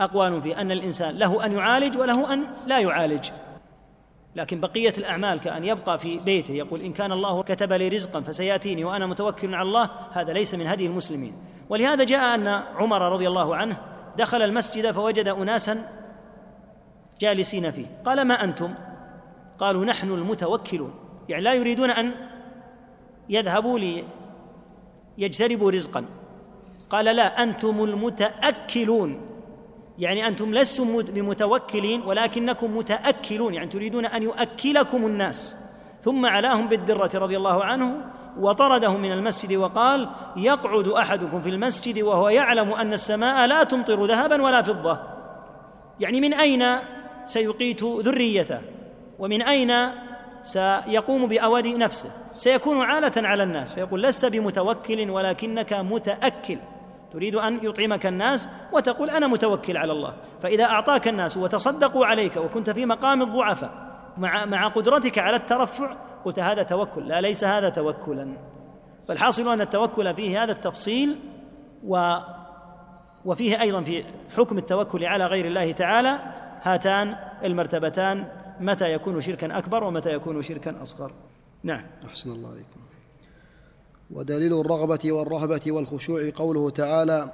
أقوال في أن الإنسان له أن يعالج وله أن لا يعالج. لكن بقية الأعمال كأن يبقى في بيته يقول إن كان الله كتب لي رزقا فسيأتيني وأنا متوكل على الله هذا ليس من هدي المسلمين. ولهذا جاء أن عمر رضي الله عنه دخل المسجد فوجد أناسا جالسين فيه. قال ما أنتم؟ قالوا نحن المتوكلون. يعني لا يريدون أن يذهبوا لي يجتربوا رزقا. قال لا أنتم المتأكلون. يعني أنتم لستم بمتوكلين ولكنكم متأكلون يعني تريدون أن يؤكلكم الناس. ثم علاهم بالدرة رضي الله عنه وطردهم من المسجد وقال يقعد أحدكم في المسجد وهو يعلم أن السماء لا تمطر ذهبا ولا فضة. يعني من أين سيقيت ذريته؟ ومن أين سيقوم باود نفسه؟ سيكون عالة على الناس. فيقول لست بمتوكل ولكنك متأكل. تريد أن يطعمك الناس وتقول أنا متوكل على الله. فإذا أعطاك الناس وتصدقوا عليك وكنت في مقام الضعفاء مع مع قدرتك على الترفع قلت هذا توكل لا ليس هذا توكلا. فالحاصل أن التوكل فيه هذا التفصيل و وفيه أيضا في حكم التوكل على غير الله تعالى هاتان المرتبتان متى يكون شركا أكبر ومتى يكون شركا أصغر. نعم. أحسن الله عليكم. ودليل الرغبة والرهبة والخشوع قوله تعالى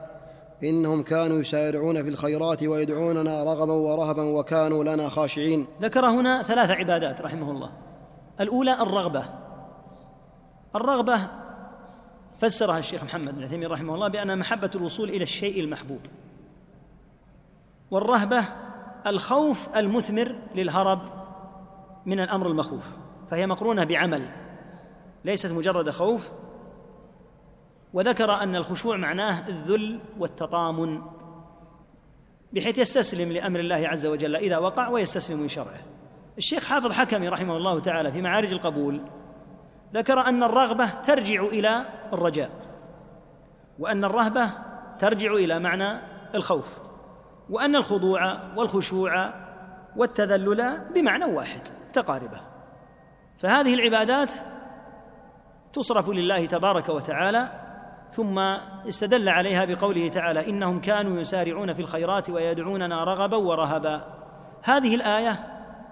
إنهم كانوا يسارعون في الخيرات ويدعوننا رغبا ورهبا وكانوا لنا خاشعين. ذكر هنا ثلاث عبادات رحمه الله. الأولى الرغبة. الرغبة فسرها الشيخ محمد بن عثيمين رحمه الله بانها محبة الوصول إلى الشيء المحبوب. والرهبة الخوف المثمر للهرب من الأمر المخوف فهي مقرونة بعمل ليست مجرد خوف وذكر أن الخشوع معناه الذل والتطامن بحيث يستسلم لأمر الله عز وجل إذا وقع ويستسلم لشرعه الشيخ حافظ حكمي رحمه الله تعالى في معارج القبول ذكر أن الرغبة ترجع إلى الرجاء وأن الرهبة ترجع إلى معنى الخوف وأن الخضوع والخشوع والتذلل بمعنى واحد تقاربه. فهذه العبادات تصرف لله تبارك وتعالى ثم استدل عليها بقوله تعالى إنهم كانوا يسارعون في الخيرات ويدعوننا رغبا ورهبا. هذه الآية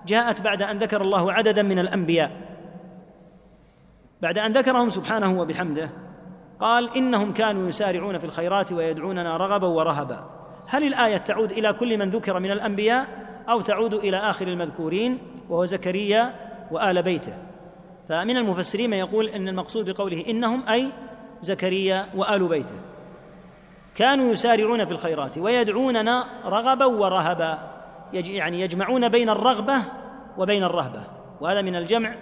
جاءت بعد أن ذكر الله عددا من الأنبياء. بعد أن ذكرهم سبحانه وبحمده قال إنهم كانوا يسارعون في الخيرات ويدعوننا رغبا ورهبا. هل الآية تعود إلى كل من ذكر من الأنبياء أو تعود إلى آخر المذكورين وهو زكريا وآل بيته؟ فمن المفسرين من يقول إن المقصود بقوله إنهم أي زكريا وآل بيته. كانوا يسارعون في الخيرات ويدعوننا رغبا ورهبا. يعني يجمعون بين الرغبة وبين الرهبة. وهذا من الجمع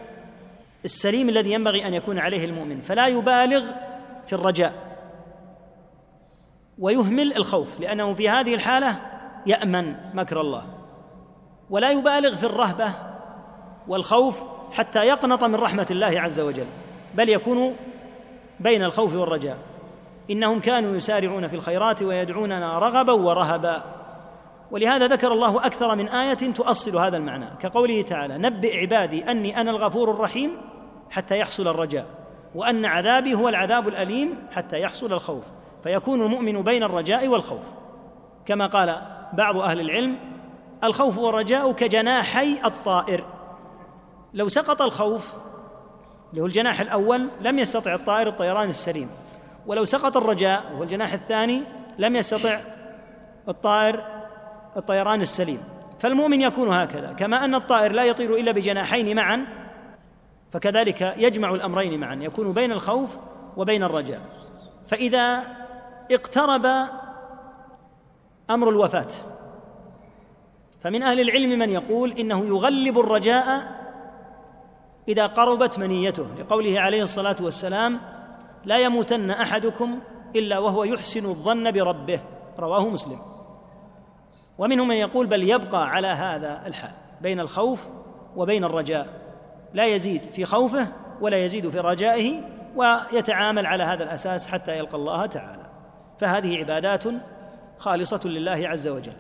السليم الذي ينبغي أن يكون عليه المؤمن. فلا يبالغ في الرجاء ويهمل الخوف لأنه في هذه الحالة يأمن مكر الله. ولا يبالغ في الرهبة والخوف حتى يقنط من رحمة الله عز وجل بل يكون بين الخوف والرجاء. إنهم كانوا يسارعون في الخيرات ويدعوننا رغبا ورهبا. ولهذا ذكر الله أكثر من آية تؤصل هذا المعنى. كقوله تعالى نبئ عبادي أني أنا الغفور الرحيم حتى يحصل الرجاء وأن عذابي هو العذاب الأليم حتى يحصل الخوف فيكون المؤمن بين الرجاء والخوف. كما قال بعض أهل العلم الخوف والرجاء كجناحي الطائر. لو سقط الخوف اللي هو الجناح الأول لم يستطع الطائر الطيران السليم. ولو سقط الرجاء وهو الجناح الثاني لم يستطع الطائر الطيران السليم. فالمؤمن يكون هكذا. كما أن الطائر لا يطير إلا بجناحين معا فكذلك يجمع الأمرين معا يكون بين الخوف وبين الرجاء. فإذا اقترب أمر الوفاة فمن أهل العلم من يقول إنه يغلب الرجاء إذا قربت منيته لقوله عليه الصلاة والسلام لا يموتن أحدكم إلا وهو يحسن الظن بربه رواه مسلم. ومنهم من يقول بل يبقى على هذا الحال بين الخوف وبين الرجاء. لا يزيد في خوفه ولا يزيد في رجائه ويتعامل على هذا الأساس حتى يلقى الله تعالى فهذه عبادات خالصة لله عز وجل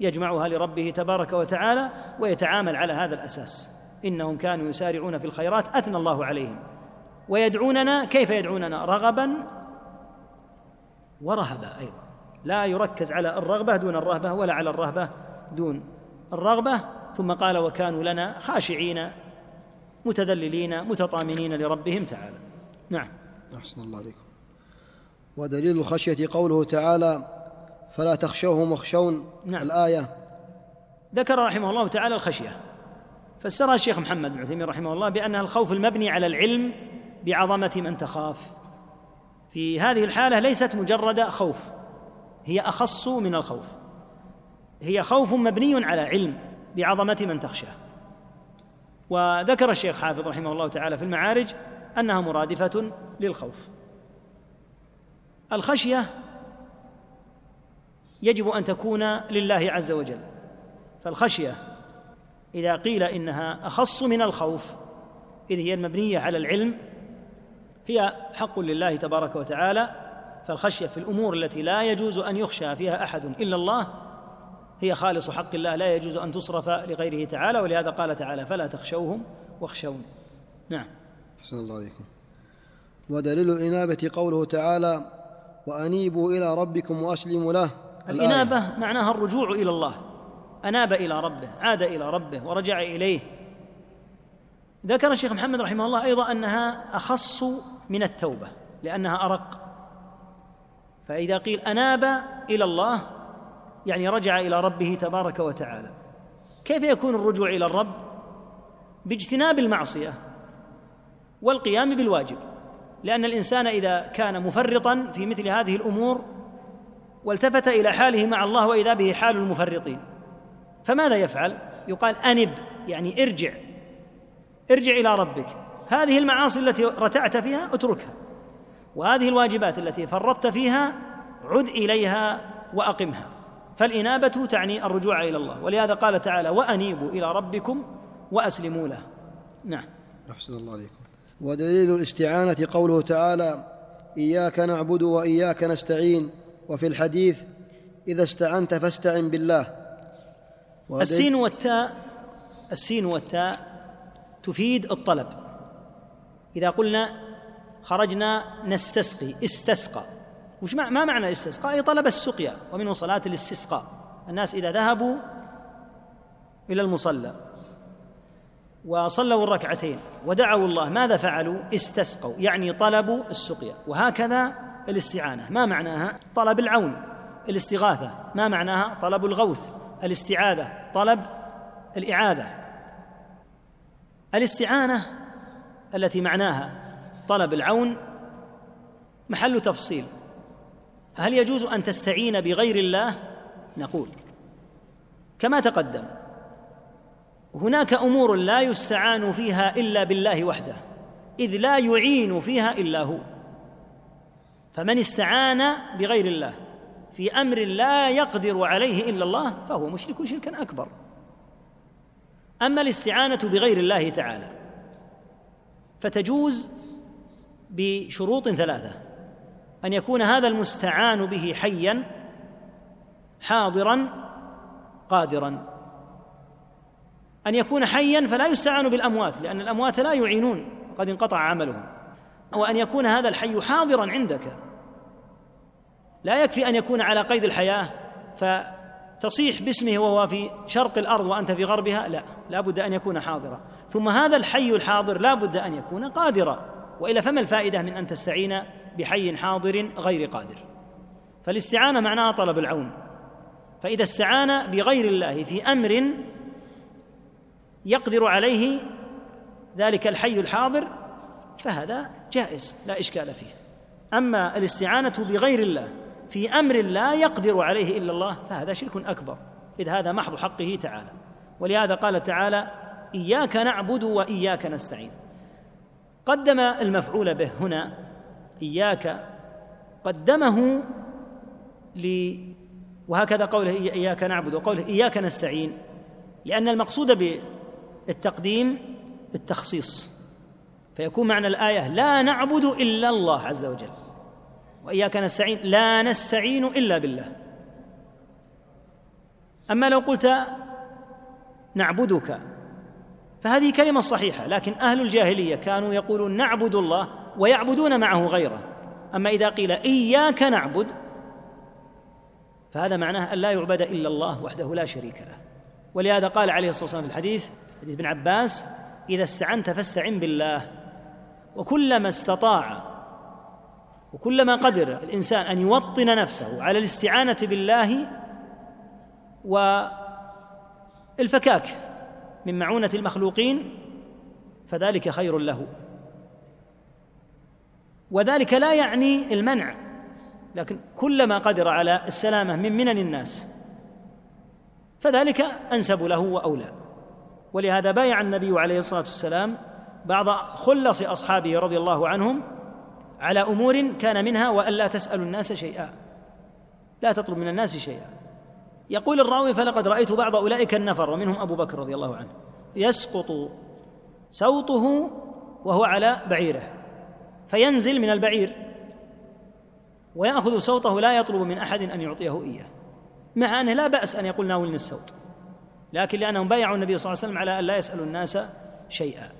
يجمعها لربه تبارك وتعالى ويتعامل على هذا الأساس. إنهم كانوا يسارعون في الخيرات أثنى الله عليهم. ويدعوننا كيف يدعوننا؟ رغبا ورهبا أيضا. لا يركز على الرغبة دون الرهبة ولا على الرهبة دون الرغبة. ثم قال وكانوا لنا خاشعين متذللين متطامنين لربهم تعالى. نعم. أحسن الله عليكم. ودليل الخشية قوله تعالى فلا تخشوهم واخشون نعم. الآية. ذكر رحمه الله تعالى الخشية. فسرها الشيخ محمد بن عثيمين رحمه الله بأنها الخوف المبني على العلم بعظمة من تخاف. في هذه الحالة ليست مجرد خوف هي أخص من الخوف. هي خوف مبني على علم بعظمة من تخشاه. وذكر الشيخ حافظ رحمه الله تعالى في المعارج أنها مرادفة للخوف. الخشية يجب أن تكون لله عز وجل. فالخشية إذا قيل إنها أخص من الخوف إذ هي المبنية على العلم هي حق لله تبارك وتعالى فالخشية في الأمور التي لا يجوز أن يخشى فيها أحد إلا الله هي خالص حق الله لا يجوز أن تصرف لغيره تعالى ولهذا قال تعالى فلا تخشوهم واخشون نعم. أحسن الله عليكم. ودليل الإنابة قوله تعالى وأنيبوا إلى ربكم وأسلموا له. الآية. الإنابة معناها الرجوع إلى الله. أناب إلى ربه عاد إلى ربه ورجع إليه. ذكر الشيخ محمد رحمه الله أيضا أنها أخص من التوبة لأنها أرق. فإذا قيل أناب إلى الله يعني رجع إلى ربه تبارك وتعالى. كيف يكون الرجوع إلى الرب؟ باجتناب المعصية والقيام بالواجب. لأن الإنسان إذا كان مفرطا في مثل هذه الأمور والتفت إلى حاله مع الله وإذا به حال المفرطين. فماذا يفعل؟ يقال أنب يعني ارجع. ارجع إلى ربك. هذه المعاصي التي رتعت فيها اتركها. وهذه الواجبات التي فرطت فيها عد إليها وأقمها. فالإنابة تعني الرجوع إلى الله. ولهذا قال تعالى وأنيبوا إلى ربكم وأسلموا له. نعم. أحسن الله عليكم. ودليل الاستعانة قوله تعالى إياك نعبد وإياك نستعين. وفي الحديث إذا استعنت فاستعن بالله. السين والتاء السين والتاء تفيد الطلب. إذا قلنا خرجنا نستسقي استسقى. وش ما معنى الاستسقاء؟ أي طلب السقيا. ومنه صلاة الاستسقاء. الناس إذا ذهبوا إلى المصلى وصلوا الركعتين ودعوا الله ماذا فعلوا؟ استسقوا يعني طلبوا السقيا. وهكذا الاستعانة. ما معناها؟ طلب العون الاستغاثة. ما معناها؟ طلب الغوث. الاستعاذة طلب الإعاذة. الاستعانة التي معناها طلب العون محل تفصيل. هل يجوز أن تستعين بغير الله؟ نقول. كما تقدم هناك أمور لا يستعان فيها إلا بالله وحده إذ لا يعين فيها إلا هو. فمن استعان بغير الله في أمر لا يقدر عليه إلا الله فهو مشرك شركا أكبر. أما الاستعانة بغير الله تعالى فتجوز بشروط ثلاثة. أن يكون هذا المستعان به حيا حاضرا قادرا. أن يكون حيا فلا يستعان بالأموات لأن الأموات لا يعينون قد انقطع عملهم. وأن يكون هذا الحي حاضرا عندك. لا يكفي أن يكون على قيد الحياة فتصيح باسمه وهو في شرق الأرض وأنت في غربها لا لا بد أن يكون حاضرا. ثم هذا الحي الحاضر لا بد أن يكون قادرا والا فما الفائدة من أن تستعين بحي حاضر غير قادر؟ فالاستعانة معناها طلب العون. فإذا استعان بغير الله في أمر يقدر عليه ذلك الحي الحاضر فهذا جائز لا إشكال فيه. أما الاستعانة بغير الله في أمر لا يقدر عليه إلا الله فهذا شرك أكبر. إذ هذا محض حقه تعالى. ولهذا قال تعالى إياك نعبد وإياك نستعين. قدم المفعول به هنا إياك قدمه ل وهكذا قوله إياك نعبد وقوله إياك نستعين لأن المقصود بالتقديم التخصيص. فيكون معنى الآية لا نعبد إلا الله عز وجل. وإياك نستعين لا نستعين إلا بالله. أما لو قلت نعبدك فهذه كلمة صحيحة لكن أهل الجاهلية كانوا يقولون نعبد الله ويعبدون معه غيره. أما إذا قيل إياك نعبد فهذا معناه أن لا يعبد إلا الله وحده لا شريك له. ولهذا قال عليه الصلاة والسلام في الحديث حديث ابن عباس إذا استعنت فاستعن بالله. وكلما استطاع وكلما قدر الإنسان أن يوطن نفسه على الاستعانة بالله والفكاك من معونة المخلوقين فذلك خير له. وذلك لا يعني المنع لكن كلما قدر على السلامة من منن الناس فذلك أنسب له وأولى. ولهذا بايع النبي عليه الصلاة والسلام بعض خلص أصحابه رضي الله عنهم على أمور كان منها والا تسألوا الناس شيئا. لا تطلب من الناس شيئا. يقول الراوي فلقد رأيت بعض أولئك النفر ومنهم أبو بكر رضي الله عنه يسقط سوطه وهو على بعيره فينزل من البعير ويأخذ صوته لا يطلب من أحد أن يعطيه إياه مع أنه لا بأس أن يقول ناولني الصوت لكن لأنهم بايعوا النبي صلى الله عليه وسلم على أن لا يسألوا الناس شيئا.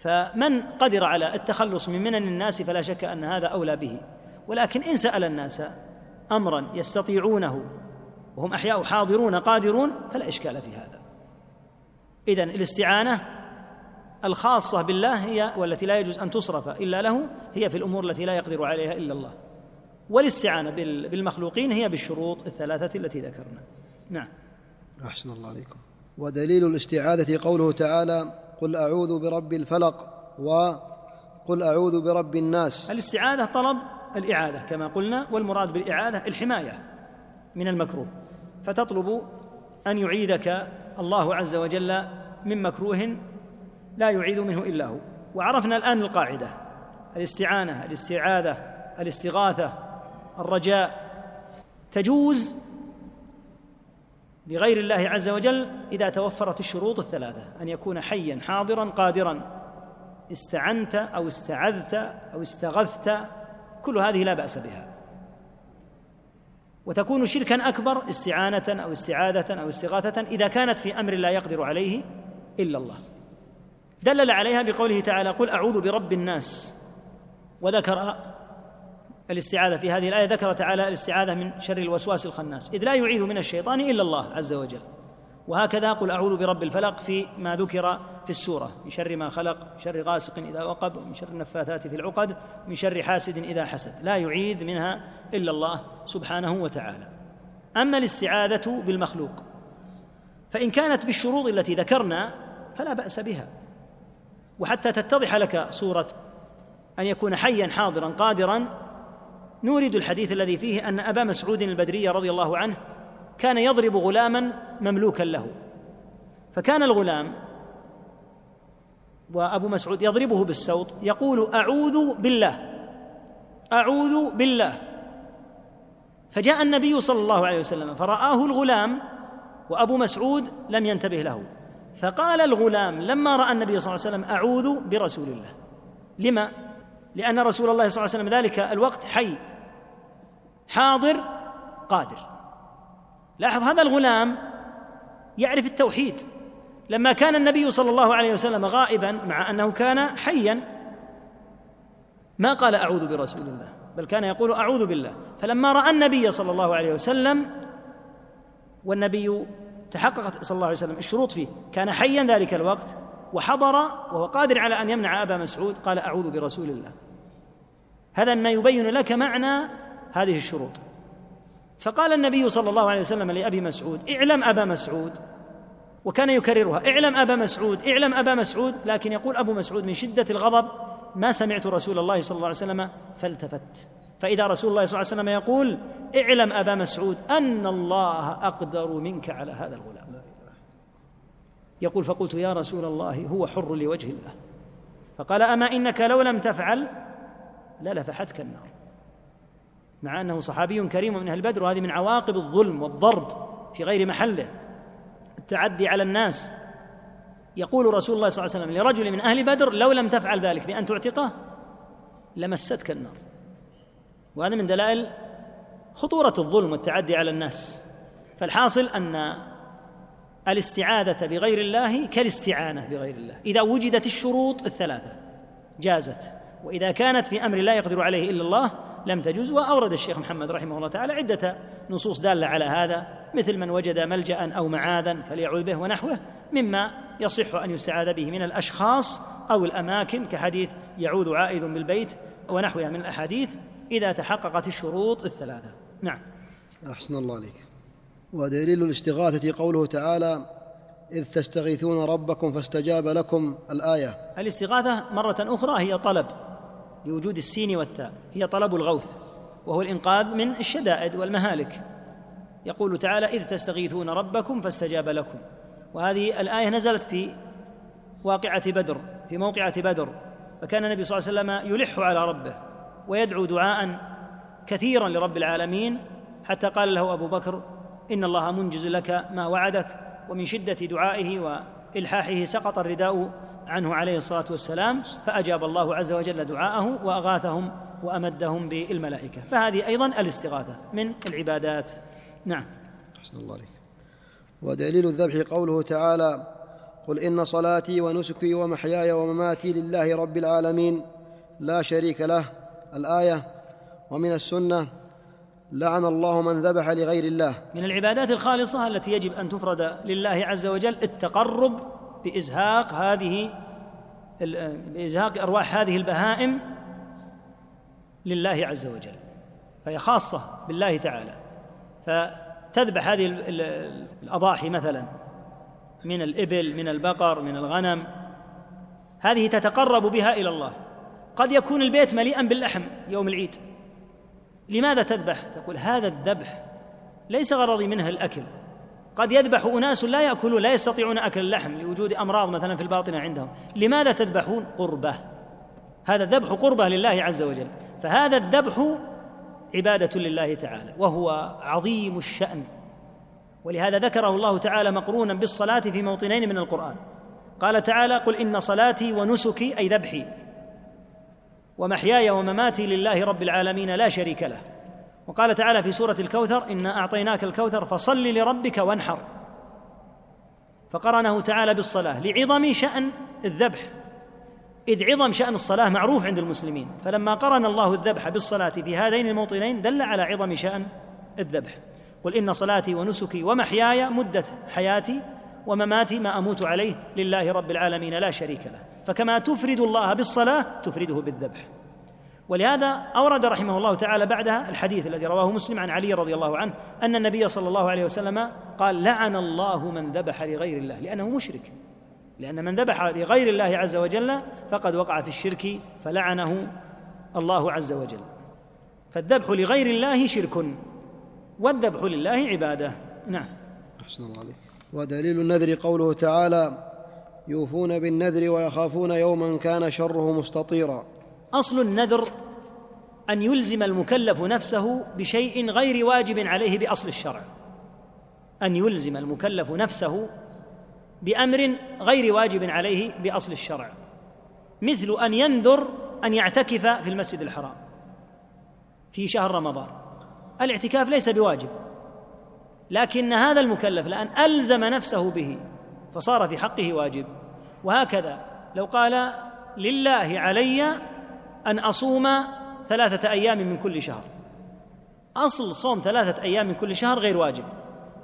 فمن قدر على التخلص من منن الناس فلا شك أن هذا أولى به. ولكن إن سأل الناس أمرا يستطيعونه وهم أحياء حاضرون قادرون فلا إشكال في هذا. إذن الاستعانة الخاصة بالله هي والتي لا يجوز أن تصرف إلا له هي في الأمور التي لا يقدر عليها إلا الله. والاستعانة بالمخلوقين هي بالشروط الثلاثة التي ذكرنا. نعم. أحسن الله عليكم. ودليل الاستعاذه قوله تعالى قل أعوذ برب الفلق وقل أعوذ برب الناس. الاستعاذة طلب الإعاذة كما قلنا والمراد بالإعاذة الحماية من المكروه. فتطلب أن يعيذك الله عز وجل من مكروه لا يعيذ منه إلا هو. وعرفنا الآن القاعدة الاستعانة الاستعاذة الاستغاثة الرجاء. تجوز لغير الله عز وجل إذا توفرت الشروط الثلاثة. أن يكون حيا حاضرا قادرا. استعنت أو استعذت أو استغثت. كل هذه لا بأس بها. وتكون شركا أكبر استعانة أو استعاذة أو استغاثة إذا كانت في أمر لا يقدر عليه إلا الله. دلل عليها بقوله تعالى قل أعوذ برب الناس. وذكر الاستعاذة. في هذه الآية ذكر تعالى الاستعاذة من شر الوسواس الخناس إذ لا يعيذ من الشيطان إلا الله عز وجل. وهكذا قل أعوذ برب الفلق في ما ذكر في السورة من شر ما خلق من شر غاسق إذا وقب ومن شر النفاثات في العقد من شر حاسد إذا حسد. لا يعيذ منها إلا الله سبحانه وتعالى. أما الاستعاذة بالمخلوق فإن كانت بالشروط التي ذكرنا فلا بأس بها. وحتى تتضح لك صوره أن يكون حيا حاضرا قادرا نورد الحديث الذي فيه أن أبا مسعود البدري رضي الله عنه كان يضرب غلاما مملوكا له. فكان الغلام وأبو مسعود يضربه بالسوط يقول أعوذ بالله أعوذ بالله. فجاء النبي صلى الله عليه وسلم فرآه الغلام وأبو مسعود لم ينتبه له. فقال الغلام لما رأى النبي صلى الله عليه وسلم أعوذ برسول الله. لما؟ لأن رسول الله صلى الله عليه وسلم ذلك الوقت حي. حاضر قادر. لاحظ هذا الغلام يعرف التوحيد. لما كان النبي صلى الله عليه وسلم غائبا مع أنه كان حيا ما قال أعوذ برسول الله بل كان يقول أعوذ بالله. فلما رأى النبي صلى الله عليه وسلم والنبي تحققت صلى الله عليه وسلم الشروط فيه. كان حيا ذلك الوقت وحضر وهو قادر على أن يمنع أبا مسعود قال أعوذ برسول الله. هذا ما يبين لك معنى هذه الشروط. فقال النبي صلى الله عليه وسلم لأبي مسعود اعلم أبا مسعود. وكان يكررها اعلم أبا مسعود اعلم أبا مسعود. لكن يقول أبو مسعود من شدة الغضب ما سمعت رسول الله صلى الله عليه وسلم فالتفت. فإذا رسول الله صلى الله عليه وسلم يقول اعلم أبا مسعود أن الله أقدر منك على هذا الغلام. يقول فقلت يا رسول الله هو حر لوجه الله. فقال أما إنك لو لم تفعل للفحتك النار. مع أنه صحابي كريم من أهل بدر وهذه من عواقب الظلم والضرب في غير محله. التعدي على الناس. يقول رسول الله صلى الله عليه وسلم لرجل من أهل بدر لو لم تفعل ذلك بأن تعتقه لمستك النار. وهذا من دلائل خطورة الظلم والتعدي على الناس. فالحاصل أن الاستعاذة بغير الله كالاستعانة بغير الله. إذا وجدت الشروط الثلاثة جازت. وإذا كانت في أمر لا يقدر عليه إلا الله لم تجوز وأورد الشيخ محمد رحمه الله تعالى عدة نصوص دالة على هذا مثل من وجد ملجأ أو معاذا فليعوذ به ونحوه مما يصح أن يستعاذ به من الأشخاص أو الأماكن كحديث يعوذ عائذ بالبيت ونحوها من الأحاديث إذا تحققت الشروط الثلاثة. نعم. أحسن الله عليك. ودليل الاستغاثة قوله تعالى إذ تستغيثون ربكم فاستجاب لكم الآية. الاستغاثة مرة أخرى هي طلب لوجود السين والتاء هي طلب الغوث وهو الإنقاذ من الشدائد والمهالك. يقول تعالى إذ تستغيثون ربكم فاستجاب لكم. وهذه الآية نزلت في واقعة بدر في موقعة بدر فكان النبي صلى الله عليه وسلم يلح على ربه ويدعو دعاء كثيرا لرب العالمين حتى قال له أبو بكر إن الله منجز لك ما وعدك ومن شدة دعائه وإلحاحه سقط الرداء عنه عليه الصلاة والسلام فأجاب الله عز وجل دعاءه وأغاثهم وأمدهم بالملائكة. فهذه أيضا الاستغاثة من العبادات. نعم. أحسن الله عليك. ودليل الذبح قوله تعالى قل إن صلاتي ونسكي ومحياي ومماتي لله رب العالمين لا شريك له الآية ومن السنة لعن الله من ذبح لغير الله. من العبادات الخالصة التي يجب أن تفرد لله عز وجل التقرب بإزهاق هذه بإزهاق أرواح هذه البهائم لله عز وجل فهي خاصة بالله تعالى. فتذبح هذه الأضاحي مثلا من الإبل من البقر من الغنم هذه تتقرب بها إلى الله. قد يكون البيت مليئا باللحم يوم العيد. لماذا تذبح؟ تقول هذا الذبح ليس غرضي منه الأكل. قد يذبح أناس لا يأكلون لا يستطيعون أكل اللحم لوجود أمراض مثلا في الباطنه عندهم. لماذا تذبحون قربة؟ هذا الذبح قربة لله عز وجل. فهذا الذبح عبادة لله تعالى وهو عظيم الشأن. ولهذا ذكره الله تعالى مقرونا بالصلاة في موطنين من القرآن. قال تعالى قل إن صلاتي ونسكي أي ذبحي. ومحياي ومماتي لله رب العالمين لا شريك له. وقال تعالى في سورة الكوثر إنا أعطيناك الكوثر فصل لربك وانحر. فقرنه تعالى بالصلاة لعظم شأن الذبح. إذ عظم شأن الصلاة معروف عند المسلمين فلما قرن الله الذبح بالصلاة في هذين الموطنين دل على عظم شأن الذبح. قل إن صلاتي ونسكي ومحياي مدة حياتي ومماتي ما أموت عليه لله رب العالمين لا شريك له. فكما تفرد الله بالصلاة تفرده بالذبح. ولهذا أورد رحمه الله تعالى بعدها الحديث الذي رواه مسلم عن علي رضي الله عنه أن النبي صلى الله عليه وسلم قال لعن الله من ذبح لغير الله لأنه مشرك لأن من ذبح لغير الله عز وجل فقد وقع في الشرك فلعنه الله عز وجل. فالذبح لغير الله شرك والذبح لله عبادة. نعم. أحسن الله عليك. ودليل النذر قوله تعالى يوفون بالنذر ويخافون يوما كان شره مستطيرا. أصل النذر أن يلزم المكلف نفسه بشيء غير واجب عليه بأصل الشرع. أن يلزم المكلف نفسه بأمر غير واجب عليه بأصل الشرع. مثل أن ينذر أن يعتكف في المسجد الحرام في شهر رمضان. الاعتكاف ليس بواجب لكن هذا المكلف الان ألزم نفسه به فصار في حقه واجب. وهكذا لو قال لله علي أن أصوم ثلاثة أيام من كل شهر. أصل صوم ثلاثة أيام من كل شهر غير واجب.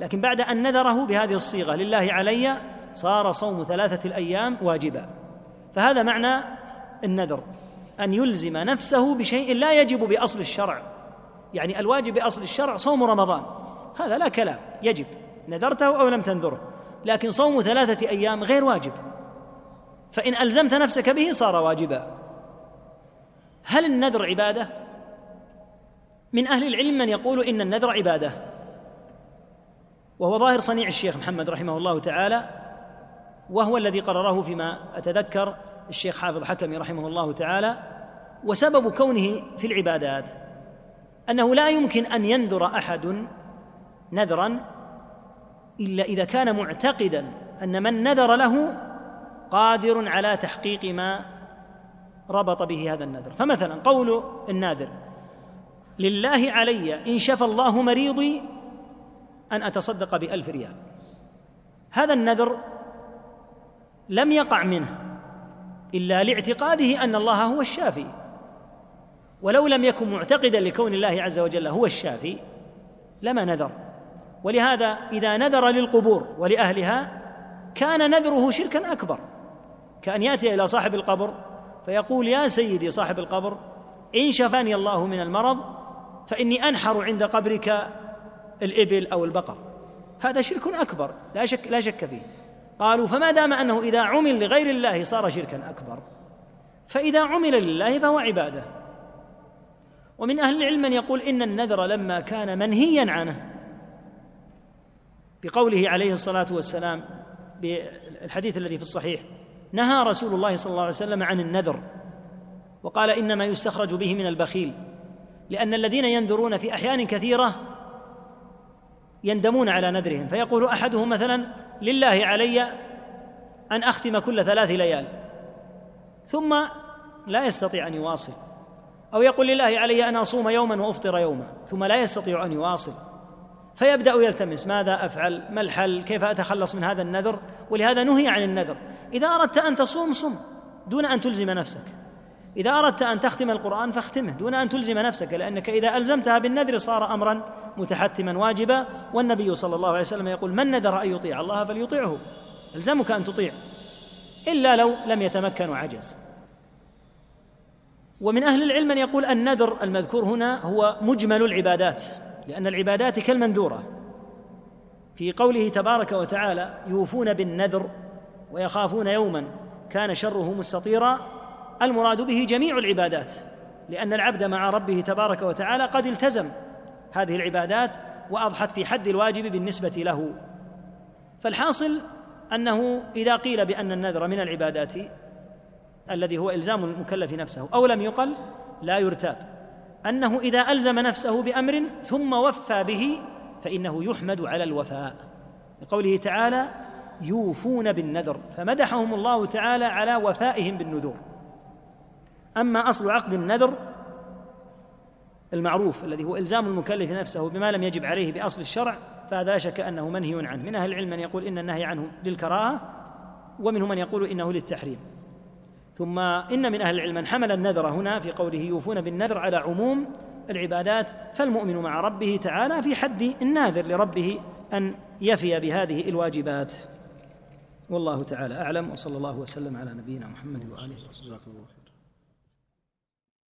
لكن بعد أن نذره بهذه الصيغة لله علي صار صوم ثلاثة الأيام واجبا. فهذا معنى النذر أن يلزم نفسه بشيء لا يجب بأصل الشرع. يعني الواجب بأصل الشرع صوم رمضان. هذا لا كلام يجب. نذرته أو لم تنذره. لكن صوم ثلاثة أيام غير واجب. فإن ألزمت نفسك به صار واجبا. هل النذر عبادة؟ من أهل العلم من يقول إن النذر عبادة. وهو ظاهر صنيع الشيخ محمد رحمه الله تعالى وهو الذي قرره فيما أتذكر الشيخ حافظ حكمي رحمه الله تعالى وسبب كونه في العبادات. أنه لا يمكن أن ينذر أحد نذرا إلا إذا كان معتقدا أن من نذر له قادر على تحقيق ما ربط به هذا النذر. فمثلا قول الناذر لله علي إن شفى الله مريضي أن أتصدق بألف ريال. هذا النذر لم يقع منه إلا لاعتقاده أن الله هو الشافي. ولو لم يكن معتقدا لكون الله عز وجل هو الشافي لما نذر. ولهذا إذا نذر للقبور ولأهلها كان نذره شركا أكبر. كأن يأتي إلى صاحب القبر فيقول يا سيدي صاحب القبر إن شفاني الله من المرض فإني أنحر عند قبرك الإبل أو البقر. هذا شرك أكبر لا شك لا شك فيه. قالوا فما دام أنه إذا عمل لغير الله صار شركا أكبر. فإذا عمل لله فهو عبادة. ومن أهل العلم من يقول إن النذر لما كان منهيا عنه. بقوله عليه الصلاة والسلام بالحديث الذي في الصحيح نهى رسول الله صلى الله عليه وسلم عن النذر وقال إنما يستخرج به من البخيل لأن الذين ينذرون في أحيان كثيرة يندمون على نذرهم فيقول أحدهم مثلا لله علي أن أختم كل ثلاث ليال ثم لا يستطيع أن يواصل أو يقول لله علي أن أصوم يوما وأفطر يوما ثم لا يستطيع أن يواصل فيبدأ يلتمس ماذا أفعل؟ ما الحل؟ كيف أتخلص من هذا النذر؟ ولهذا نهي عن النذر إذا أردت أن تصوم صم. دون أن تلزم نفسك. إذا أردت أن تختم القرآن فاختمه. دون أن تلزم نفسك لأنك إذا ألزمتها بالنذر صار امرا متحتما واجبا. والنبي صلى الله عليه وسلم يقول من نذر أن يطيع الله فليطيعه. ألزمك أن تطيع. إلا لو لم يتمكن وعجز ومن أهل العلم من يقول النذر المذكور هنا هو مجمل العبادات لأن العبادات كالمنذورة. في قوله تبارك وتعالى يوفون بالنذر ويخافون يوما كان شره مستطيرا المراد به جميع العبادات لأن العبد مع ربه تبارك وتعالى قد التزم هذه العبادات وأضحت في حد الواجب بالنسبة له. فالحاصل أنه إذا قيل بأن النذر من العبادات الذي هو إلزام المكلف نفسه أو لم يقل لا يرتاب. أنه إذا ألزم نفسه بأمر ثم وفى به فإنه يحمد على الوفاء. لقوله تعالى يوفون بالنذر فمدحهم الله تعالى على وفائهم بالنذور. أما أصل عقد النذر المعروف الذي هو إلزام المكلف نفسه بما لم يجب عليه بأصل الشرع فهذا لا شك أنه منهي عنه. من أهل العلم من يقول إن النهي عنه للكراهة ومنهم من يقول إنه للتحريم. ثم إن من أهل العلم من حمل النذر هنا في قوله يوفون بالنذر على عموم العبادات فالمؤمن مع ربه تعالى في حد الناذر لربه أن يفي بهذه الواجبات. والله تعالى أعلم وصلى الله وسلم على نبينا محمد وآله وصحبه.